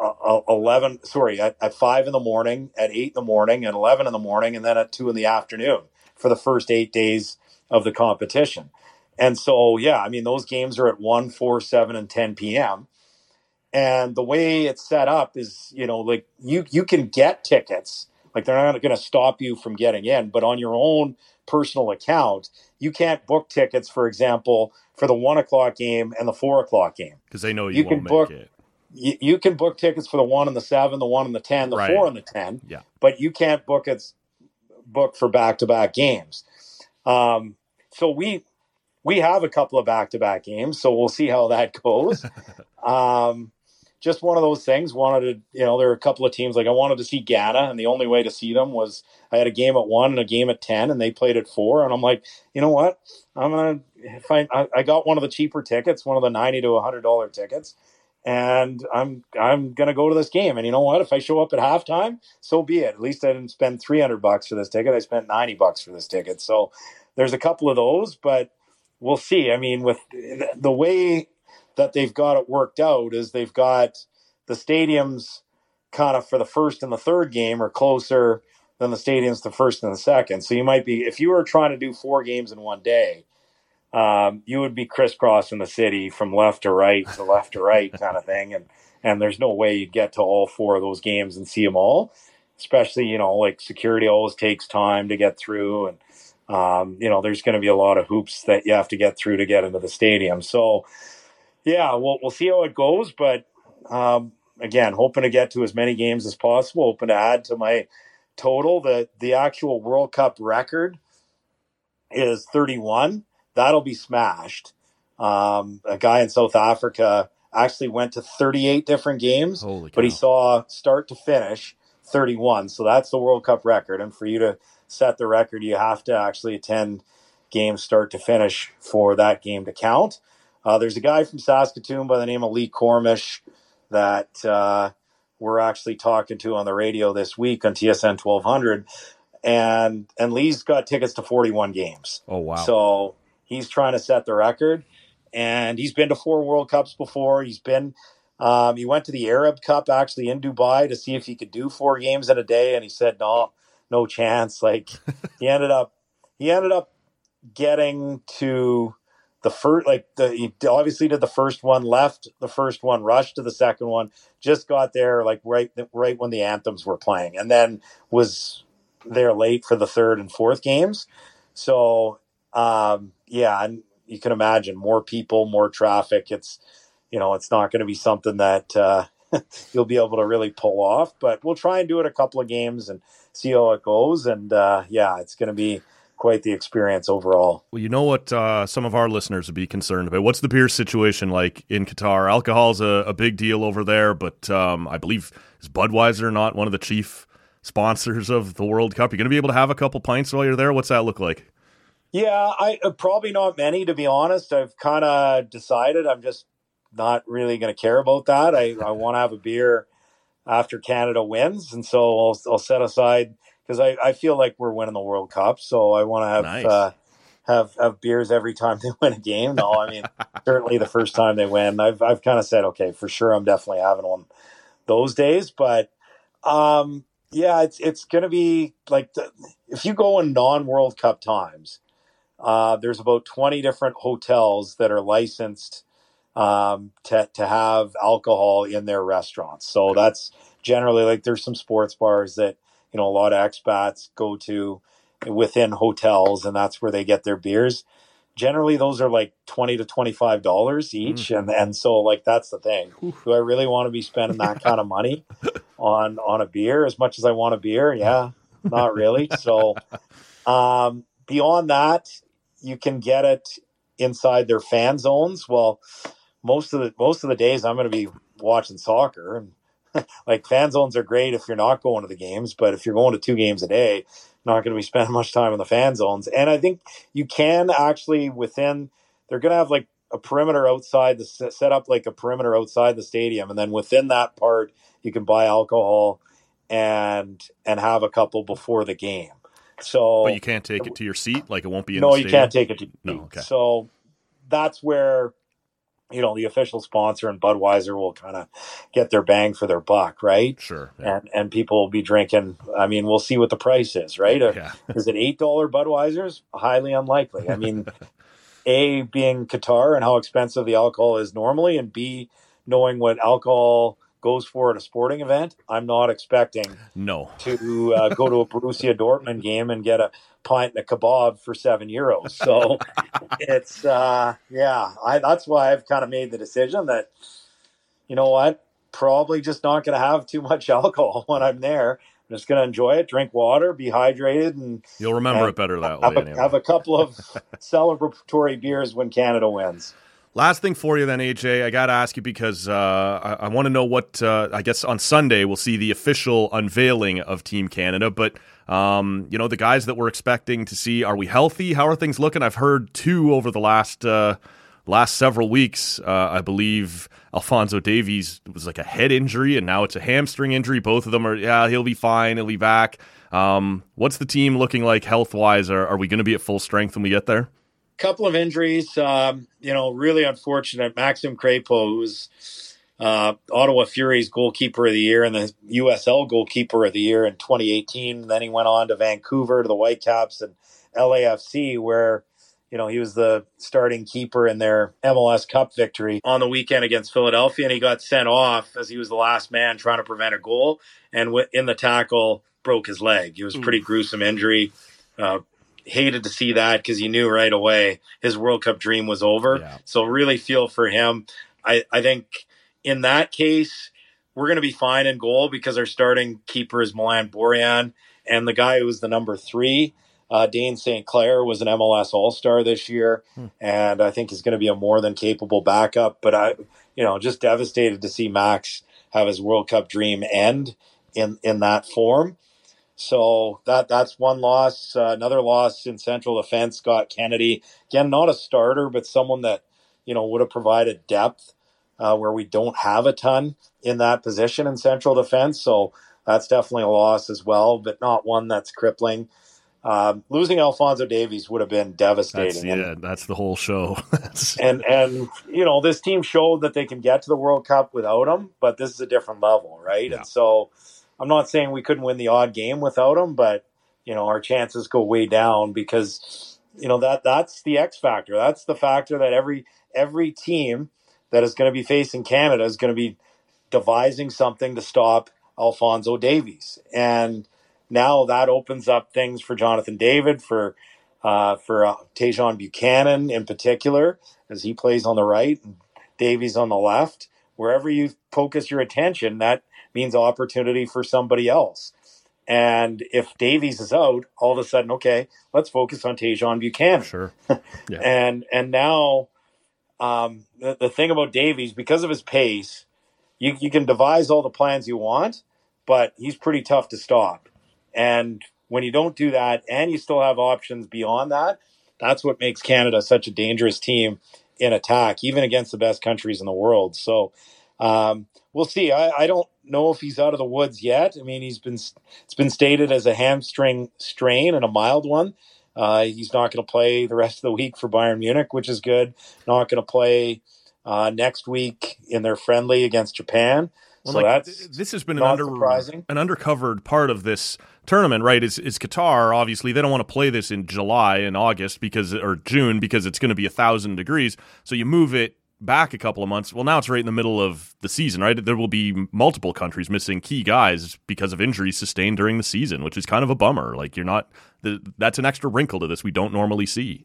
uh, uh, 11 sorry at, at 5 in the morning at 8 in the morning at 11 in the morning and then at 2 in the afternoon for the first eight days of the competition. And so yeah i mean those games are at 1 4 7 and 10 p.m and the way it's set up is you know like you you can get tickets like they're not going to stop you from getting in but on your own personal account you can't book tickets for example for the one o'clock game and the four o'clock game. Because they know you, you can book it you, you, can book tickets for the one and the seven, the one and the ten, the right. four and the ten. Yeah. But you can't book it book for back to back games. Um, so we we have a couple of back to back games, so we'll see how that <laughs> goes. um, just one of those things. Wanted to, you know, there are a couple of teams like I wanted to see Ghana, and the only way to see them was I had a game at one and a game at ten, and they played at four, and I'm like, you know what? I'm gonna find. I, I got one of the cheaper tickets, one of the ninety to hundred dollar tickets and I'm I'm gonna go to this game. And you know what? If I show up at halftime, so be it. At least I didn't spend 300 bucks for this ticket. I spent 90 bucks for this ticket. So there's a couple of those, but we'll see. I mean, with the way that they've got it worked out, is they've got the stadiums kind of for the first and the third game are closer than the stadiums the first and the second. So you might be if you were trying to do four games in one day um, you would be crisscrossing the city from left to right to left to right kind of thing. And, and there's no way you'd get to all four of those games and see them all, especially, you know, like security always takes time to get through. And, um, you know, there's going to be a lot of hoops that you have to get through to get into the stadium. So, yeah, we'll, we'll see how it goes. But, um, again, hoping to get to as many games as possible, hoping to add to my total. The, the actual World Cup record is 31 that'll be smashed. Um, a guy in South Africa actually went to 38 different games, but he saw start to finish 31. So that's the World Cup record. And for you to set the record, you have to actually attend games start to finish for that game to count. Uh, there's a guy from Saskatoon by the name of Lee Cormish that uh, we're actually talking to on the radio this week on TSN 1200. And and Lee's got tickets to 41 games. Oh wow! So He's trying to set the record, and he's been to four World Cups before. He's been um, he went to the Arab Cup actually in Dubai to see if he could do four games in a day, and he said no, no chance. Like <laughs> he ended up he ended up getting to the first like the he obviously did the first one left the first one rushed to the second one just got there like right right when the anthems were playing and then was there late for the third and fourth games so um, yeah, and you can imagine more people, more traffic. It's you know, it's not going to be something that uh, <laughs> you'll be able to really pull off. But we'll try and do it a couple of games and see how it goes. And uh, yeah, it's going to be quite the experience overall. Well, you know what uh, some of our listeners would be concerned about? What's the beer situation like in Qatar? Alcohol's a, a big deal over there, but um, I believe is Budweiser not one of the chief sponsors of the World Cup? You're going to be able to have a couple pints while you're there. What's that look like? Yeah, I uh, probably not many to be honest. I've kind of decided I'm just not really going to care about that. I, I <laughs> want to have a beer after Canada wins, and so I'll, I'll set aside because I, I feel like we're winning the World Cup, so I want to have nice. uh, have have beers every time <laughs> they win a game. No, I mean certainly the first time they win, I've I've kind of said okay for sure I'm definitely having one those days, but um, yeah, it's it's gonna be like the, if you go in non World Cup times, uh, there's about twenty different hotels that are licensed um, to to have alcohol in their restaurants. So that's generally like there's some sports bars that you know a lot of expats go to within hotels, and that's where they get their beers. Generally, those are like twenty to twenty five dollars each, mm. and and so like that's the thing. Do I really want to be spending that kind of money on on a beer as much as I want a beer? Yeah, not really. So, um, beyond that, you can get it inside their fan zones. Well, most of the most of the days I'm going to be watching soccer and <laughs> like fan zones are great if you're not going to the games, but if you're going to two games a day, not going to be spending <laughs> much time in the fan zones. And I think you can actually within they're going to have like a perimeter outside the set up like a perimeter outside the stadium, and then within that part you can buy alcohol and and have a couple before the game. So, but you can't take it to your seat. Like it won't be. In No, you can't take it. to No, okay. So that's where you know the official sponsor and Budweiser will kind of get their bang for their buck, right? Sure. Yeah. And and people will be drinking. I mean, we'll see what the price is, right? Uh, yeah. is it eight dollar Budweisers? Highly unlikely. I mean, <laughs> a being Qatar and how expensive the alcohol is normally, and b knowing what alcohol goes for at a sporting event, I'm not expecting no to uh, go to a <laughs> Borussia Dortmund game and get a pint and a kebab for seven euros. So it's uh, yeah, I, that's why I've kind of made the decision that you know what, probably just not going to have too much <laughs> alcohol when I'm there. I'm just going to enjoy it, drink water, be hydrated, and you'll remember and it better that have way. A, anyway. Have a couple of <laughs> celebratory beers when Canada wins. Last thing for you, then, AJ, I got to ask you because uh, I, I want to know what uh, I guess on Sunday we'll see the official unveiling of Team Canada. But um, you know, the guys that we're expecting to see, are we healthy? How are things looking? I've heard two over the last uh, last several weeks. Uh, I believe Alfonso Davies was like a head injury, and now it's a hamstring injury. Both of them are, yeah, he'll be fine. He'll be back. Um, what's the team looking like health wise? Are, are we going to be at full strength when we get there? Couple of injuries. Um, you know, really unfortunate. Maxim Crepeau, who's uh, Ottawa Fury's goalkeeper of the year and the USL goalkeeper of the year in 2018. Then he went on to Vancouver to the Whitecaps and LAFC, where you know he was the starting keeper in their MLS Cup victory on the weekend against Philadelphia, and he got sent off as he was the last man trying to prevent a goal, and in the tackle broke his leg. It was a pretty gruesome injury. Uh, hated to see that because he knew right away his World Cup dream was over. Yeah. So really feel for him. I, I think in that case, we're going to be fine in goal because our starting keeper is Milan Borjan. And the guy who was the number three, uh, Dayne St. Clair, was an MLS All Star this year. Hmm. And I think he's going to be a more than capable backup. But I, you know, just devastated to see Max have his World Cup dream end in, in that form. So that that's one loss. Uh, another loss in central defense. Scott Kennedy again, not a starter, but someone that you know would have provided depth uh, where we don't have a ton in that position in central defense. So that's definitely a loss as well, but not one that's crippling. Um, losing Alfonso Davies would have been devastating. That's, yeah, and, that's the whole show. <laughs> and and you know this team showed that they can get to the World Cup without him, but this is a different level, right? Yeah. And so I'm not saying we couldn't win the odd game without him, but you know our chances go way down because you know that that's the X factor. That's the factor that every every team that is going to be facing Canada is going to be devising something to stop Alfonso Davies, and now that opens up things for Jonathan David for uh, for uh, Tajon Buchanan in particular as he plays on the right and Davies on the left. wherever you focus your attention, that means opportunity for somebody else. And if Davies is out, all of a sudden, okay, let's focus on Tajon Buchanan. Sure. <laughs> Yeah. and and now um, the, the thing about Davies, because of his pace, you, you can devise all the plans you want, but he's pretty tough to stop. And when you don't do that and you still have options beyond that, that's what makes Canada such a dangerous team in attack, even against the best countries in the world. So um, we'll see. I, I, don't know if he's out of the woods yet. I mean, he's been it's been stated as a hamstring strain and a mild one. Uh, he's not going to play the rest of the week for Bayern Munich, which is good. Not going to play uh, next week in their friendly against Japan. Well, so like, that's this has been an under surprising. an undercovered part of this tournament, right? Is is Qatar? Obviously, they don't want to play this in July and August because or June because it's going to be a thousand degrees. So you move it back a couple of months. Well, now it's right in the middle of the season, right? There will be multiple countries missing key guys because of injuries sustained during the season, which is kind of a bummer. Like you're not that's an extra wrinkle to this we don't normally see.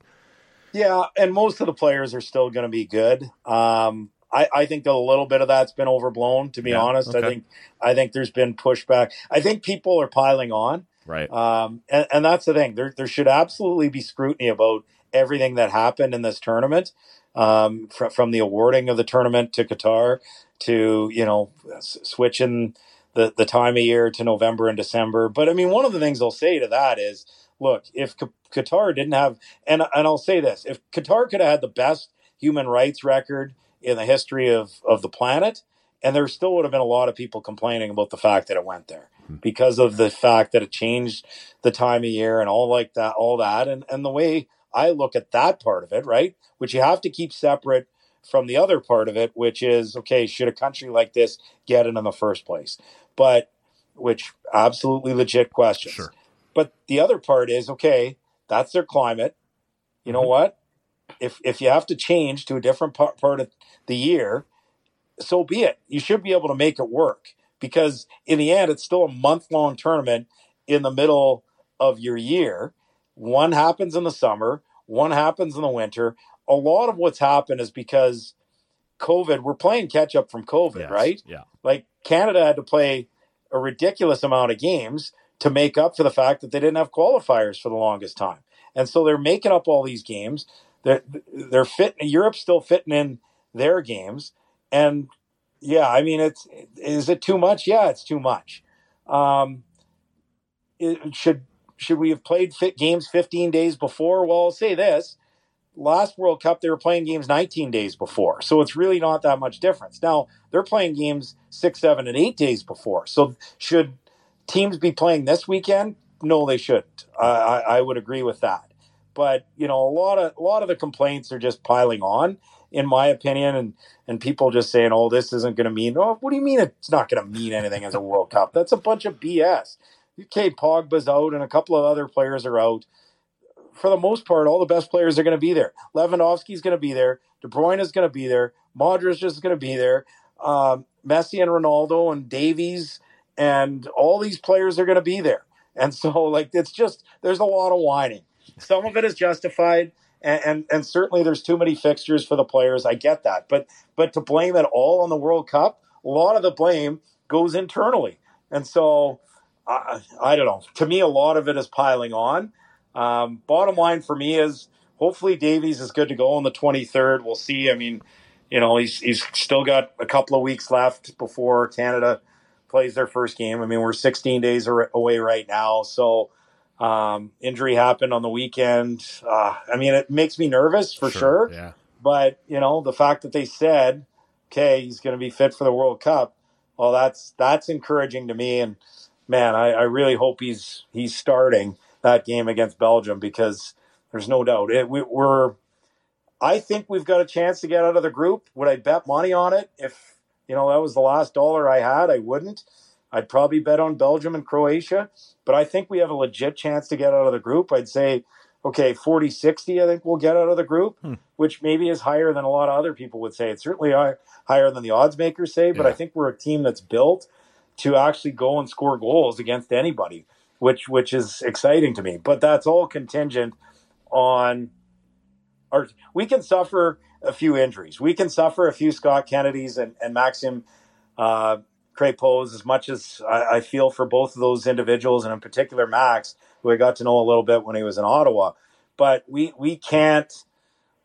Yeah, and most of the players are still going to be good. Um, I, I think a little bit of that's been overblown. To be yeah, honest, okay. I think I think there's been pushback. I think people are piling on. Right. Um, and, and that's the thing. There there should absolutely be scrutiny about everything that happened in this tournament, um, fr- from the awarding of the tournament to Qatar to you know s- switching the the time of year to November and December. But I mean, one of the things I'll say to that is, look, if Qatar didn't have, and and I'll say this, if Qatar could have had the best human rights record in the history of of the planet, and there still would have been a lot of people complaining about the fact that it went there hmm. because of the fact that it changed the time of year and all like that, all that, and and the way I look at that part of it, right, which you have to keep separate from the other part of it, which is okay, should a country like this get it in the first place? But which absolutely legit questions. Sure. But the other part is okay, that's their climate. You know mm-hmm. what? If if you have to change to a different part, part of the year, so be it. You should be able to make it work because in the end, it's still a month long tournament in the middle of your year. One happens in the summer, one happens in the winter. A lot of what's happened is because COVID, we're playing catch up from COVID, yes, right? Yeah. Like Canada had to play a ridiculous amount of games to make up for the fact that they didn't have qualifiers for the longest time. And so they're making up all these games. They're they're fitting Europe's still fitting in their games. And yeah, I mean it's is it too much? Yeah, it's too much. Um it should should we have played fit games 15 days before? Well, I'll say this. Last World Cup, they were playing games 19 days before. So it's really not that much difference. Now, they're playing games six, seven, and eight days before. So should teams be playing this weekend? No, they shouldn't. I, I would agree with that. But you know, a lot of a lot of the complaints are just piling on, in my opinion, and and people just saying, "Oh, this isn't going to mean." Oh, what do you mean it's not going to mean anything as a World Cup? That's a bunch of BS. Okay, Pogba's out, and a couple of other players are out. For the most part, all the best players are going to be there. Lewandowski's going to be there. De Bruyne is going to be there. Modric is just going to be there. Um, Messi and Ronaldo and Davies and all these players are going to be there. And so, <laughs> like, it's just there's a lot of whining. Some of it is justified, and, and, and certainly there's too many fixtures for the players. I get that, but but to blame it all on the World Cup, a lot of the blame goes internally, and so I, I don't know. To me, a lot of it is piling on. Um, bottom line for me is hopefully Davies is good to go on the 23rd. We'll see. I mean, you know, he's he's still got a couple of weeks left before Canada plays their first game. I mean, we're 16 days away right now, so um, injury happened on the weekend. Uh, I mean, it makes me nervous for sure. sure. Yeah. But you know, the fact that they said, "Okay, he's going to be fit for the World Cup," well, that's that's encouraging to me. And man, I, I really hope he's he's starting that game against Belgium because there's no doubt it, we, we're. I think we've got a chance to get out of the group. Would I bet money on it if you know, that was the last dollar I had. I wouldn't. I'd probably bet on Belgium and Croatia, but I think we have a legit chance to get out of the group. I'd say, okay, 40 60, I think we'll get out of the group, hmm. which maybe is higher than a lot of other people would say. It's certainly higher than the odds makers say, but yeah. I think we're a team that's built to actually go and score goals against anybody, which which is exciting to me. But that's all contingent on or we can suffer a few injuries. We can suffer a few Scott Kennedys and, and Maxim uh, Crepeaus as much as I, I, feel for both of those individuals, and in particular Max, who I got to know a little bit when he was in Ottawa. But we we can't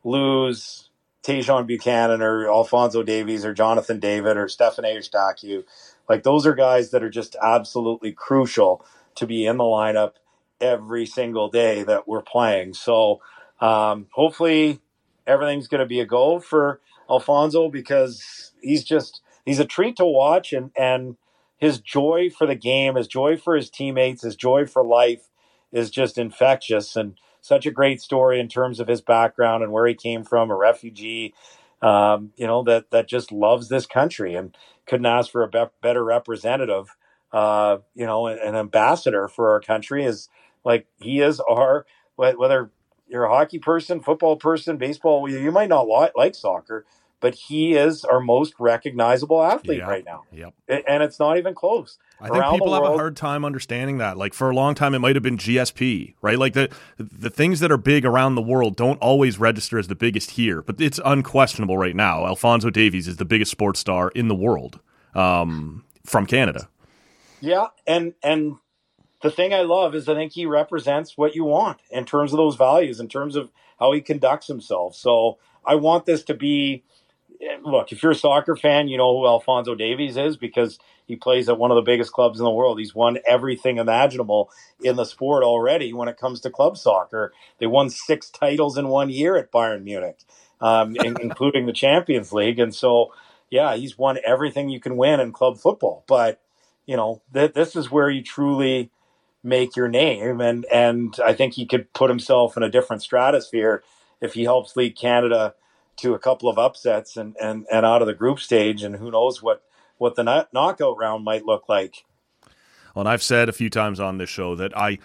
lose Tajon Buchanan or Alfonso Davies or Jonathan David or Stephen Eustáquio. Like those are guys that are just absolutely crucial to be in the lineup every single day that we're playing. So um, hopefully everything's going to be a go for Alfonso because he's just he's a treat to watch and and his joy for the game, his joy for his teammates, his joy for life is just infectious and such a great story in terms of his background and where he came from, a refugee, um, you know, that that just loves this country and couldn't ask for a be- better representative, uh, you know, an, an ambassador for our country is like he is our whether you're a hockey person, football person, baseball. You might not like soccer, but he is our most recognizable athlete yep. right now. Yep. And it's not even close. I think people have a hard time understanding that. Like for a long time, it might have been GSP, right? Like the the things that are big around the world don't always register as the biggest here, but it's unquestionable right now. Alphonso Davies is the biggest sports star in the world um, from Canada. Yeah, and and the thing I love is I think he represents what you want in terms of those values, in terms of how he conducts himself. So I want this to be look, if you're a soccer fan, you know who Alphonso Davies is because he plays at one of the biggest clubs in the world. He's won everything imaginable in the sport already when it comes to club soccer. They won six titles in one year at Bayern Munich, um, <laughs> including the Champions League. And so, yeah, he's won everything you can win in club football. But, you know, th- this is where you truly make your name. And and I think he could put himself in a different stratosphere if he helps lead Canada to a couple of upsets and and and out of the group stage. And who knows what what the knockout round might look like. Well, and I've said a few times on this show that I.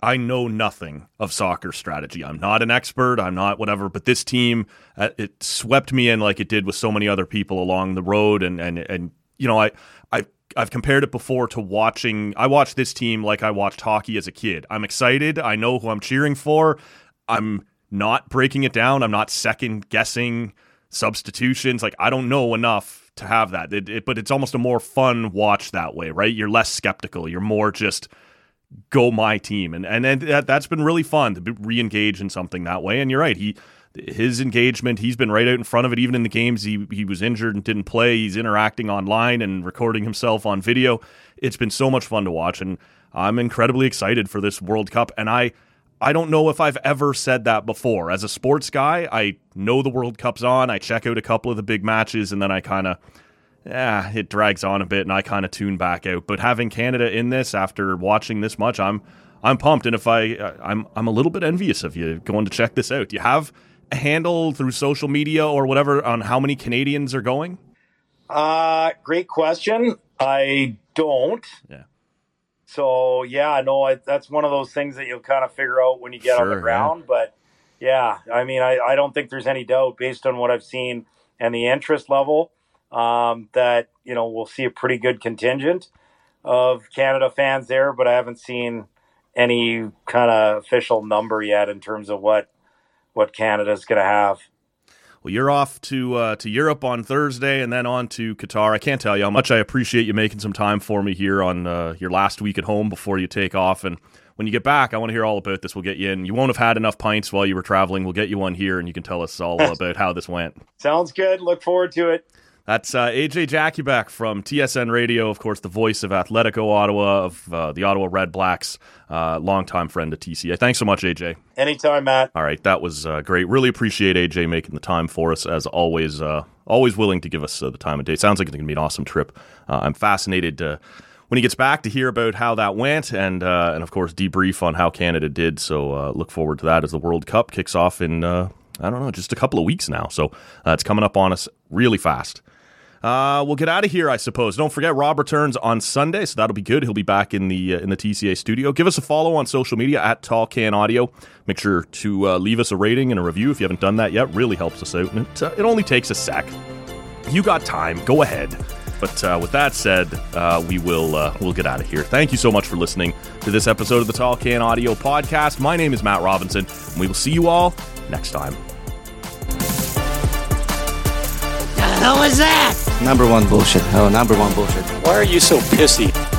I know nothing of soccer strategy. I'm not an expert. I'm not whatever. But this team, uh, it swept me in like it did with so many other people along the road. And and and you know, I I I've compared it before to watching. I watched this team like I watched hockey as a kid. I'm excited. I know who I'm cheering for. I'm not breaking it down. I'm not second guessing substitutions. Like I don't know enough to have that. It, it, but it's almost a more fun watch that way, right? You're less skeptical. You're more just go my team, and and, and that that's been really fun to re-engage in something that way. And you're right. He his engagement, he's been right out in front of it. Even in the games he he was injured and didn't play, he's interacting online and recording himself on video. It's been so much fun to watch, and I'm incredibly excited for this World Cup. And I I don't know if I've ever said that before. As a sports guy, I know the World Cup's on. I check out a couple of the big matches, and then I kind of yeah, it drags on a bit, and I kind of tune back out. But having Canada in this after watching this much, I'm I'm pumped, and if I I'm I'm a little bit envious of you going to check this out. Do you have a handle through social media or whatever on how many Canadians are going? Uh, great question. I don't. Yeah. So yeah, no, I, that's one of those things that you'll kind of figure out when you get sure, on the ground. Yeah. But yeah, I mean, I, I don't think there's any doubt based on what I've seen and the interest level um, that you know we'll see a pretty good contingent of Canada fans there. But I haven't seen any kind of official number yet in terms of what what Canada's going to have. Well, you're off to uh, to Europe on Thursday, and then on to Qatar. I can't tell you how much I appreciate you making some time for me here on uh, your last week at home before you take off. And when you get back, I want to hear all about this. We'll get you in. You won't have had enough pints while you were traveling. We'll get you one here, and you can tell us all <laughs> about how this went. Sounds good. Look forward to it. That's uh, AJ Jakubec from TSN Radio, of course, the voice of Atlético Ottawa, of uh, the Ottawa Redblacks, uh, longtime friend of TCA. Thanks so much, AJ. Anytime, Matt. All right, that was uh, great. Really appreciate AJ making the time for us, as always. Uh, always willing to give us uh, the time of day. Sounds like it's going to be an awesome trip. Uh, I'm fascinated when he gets back to hear about how that went, and and of course debrief on how Canada did. So look forward to that as the World Cup kicks off in. I don't know, just a couple of weeks now. So it's coming up on us really fast. Uh, we'll get out of here, I suppose. Don't forget, Rob returns on Sunday, so that'll be good. He'll be back in the uh, in the TCA studio. Give us a follow on social media at Tall Can Audio. Make sure to uh, leave us a rating and a review if you haven't done that yet. Really helps us out, and it, uh, it only takes a sec. You got time? Go ahead. But uh, with that said, uh, we will we'll get out of here. Thank you so much for listening to this episode of the Tall Can Audio Podcast. My name is Matt Robinson, and we will see you all next time. Hell was that? Number one bullshit. Oh, number one bullshit. Why are you so pissy?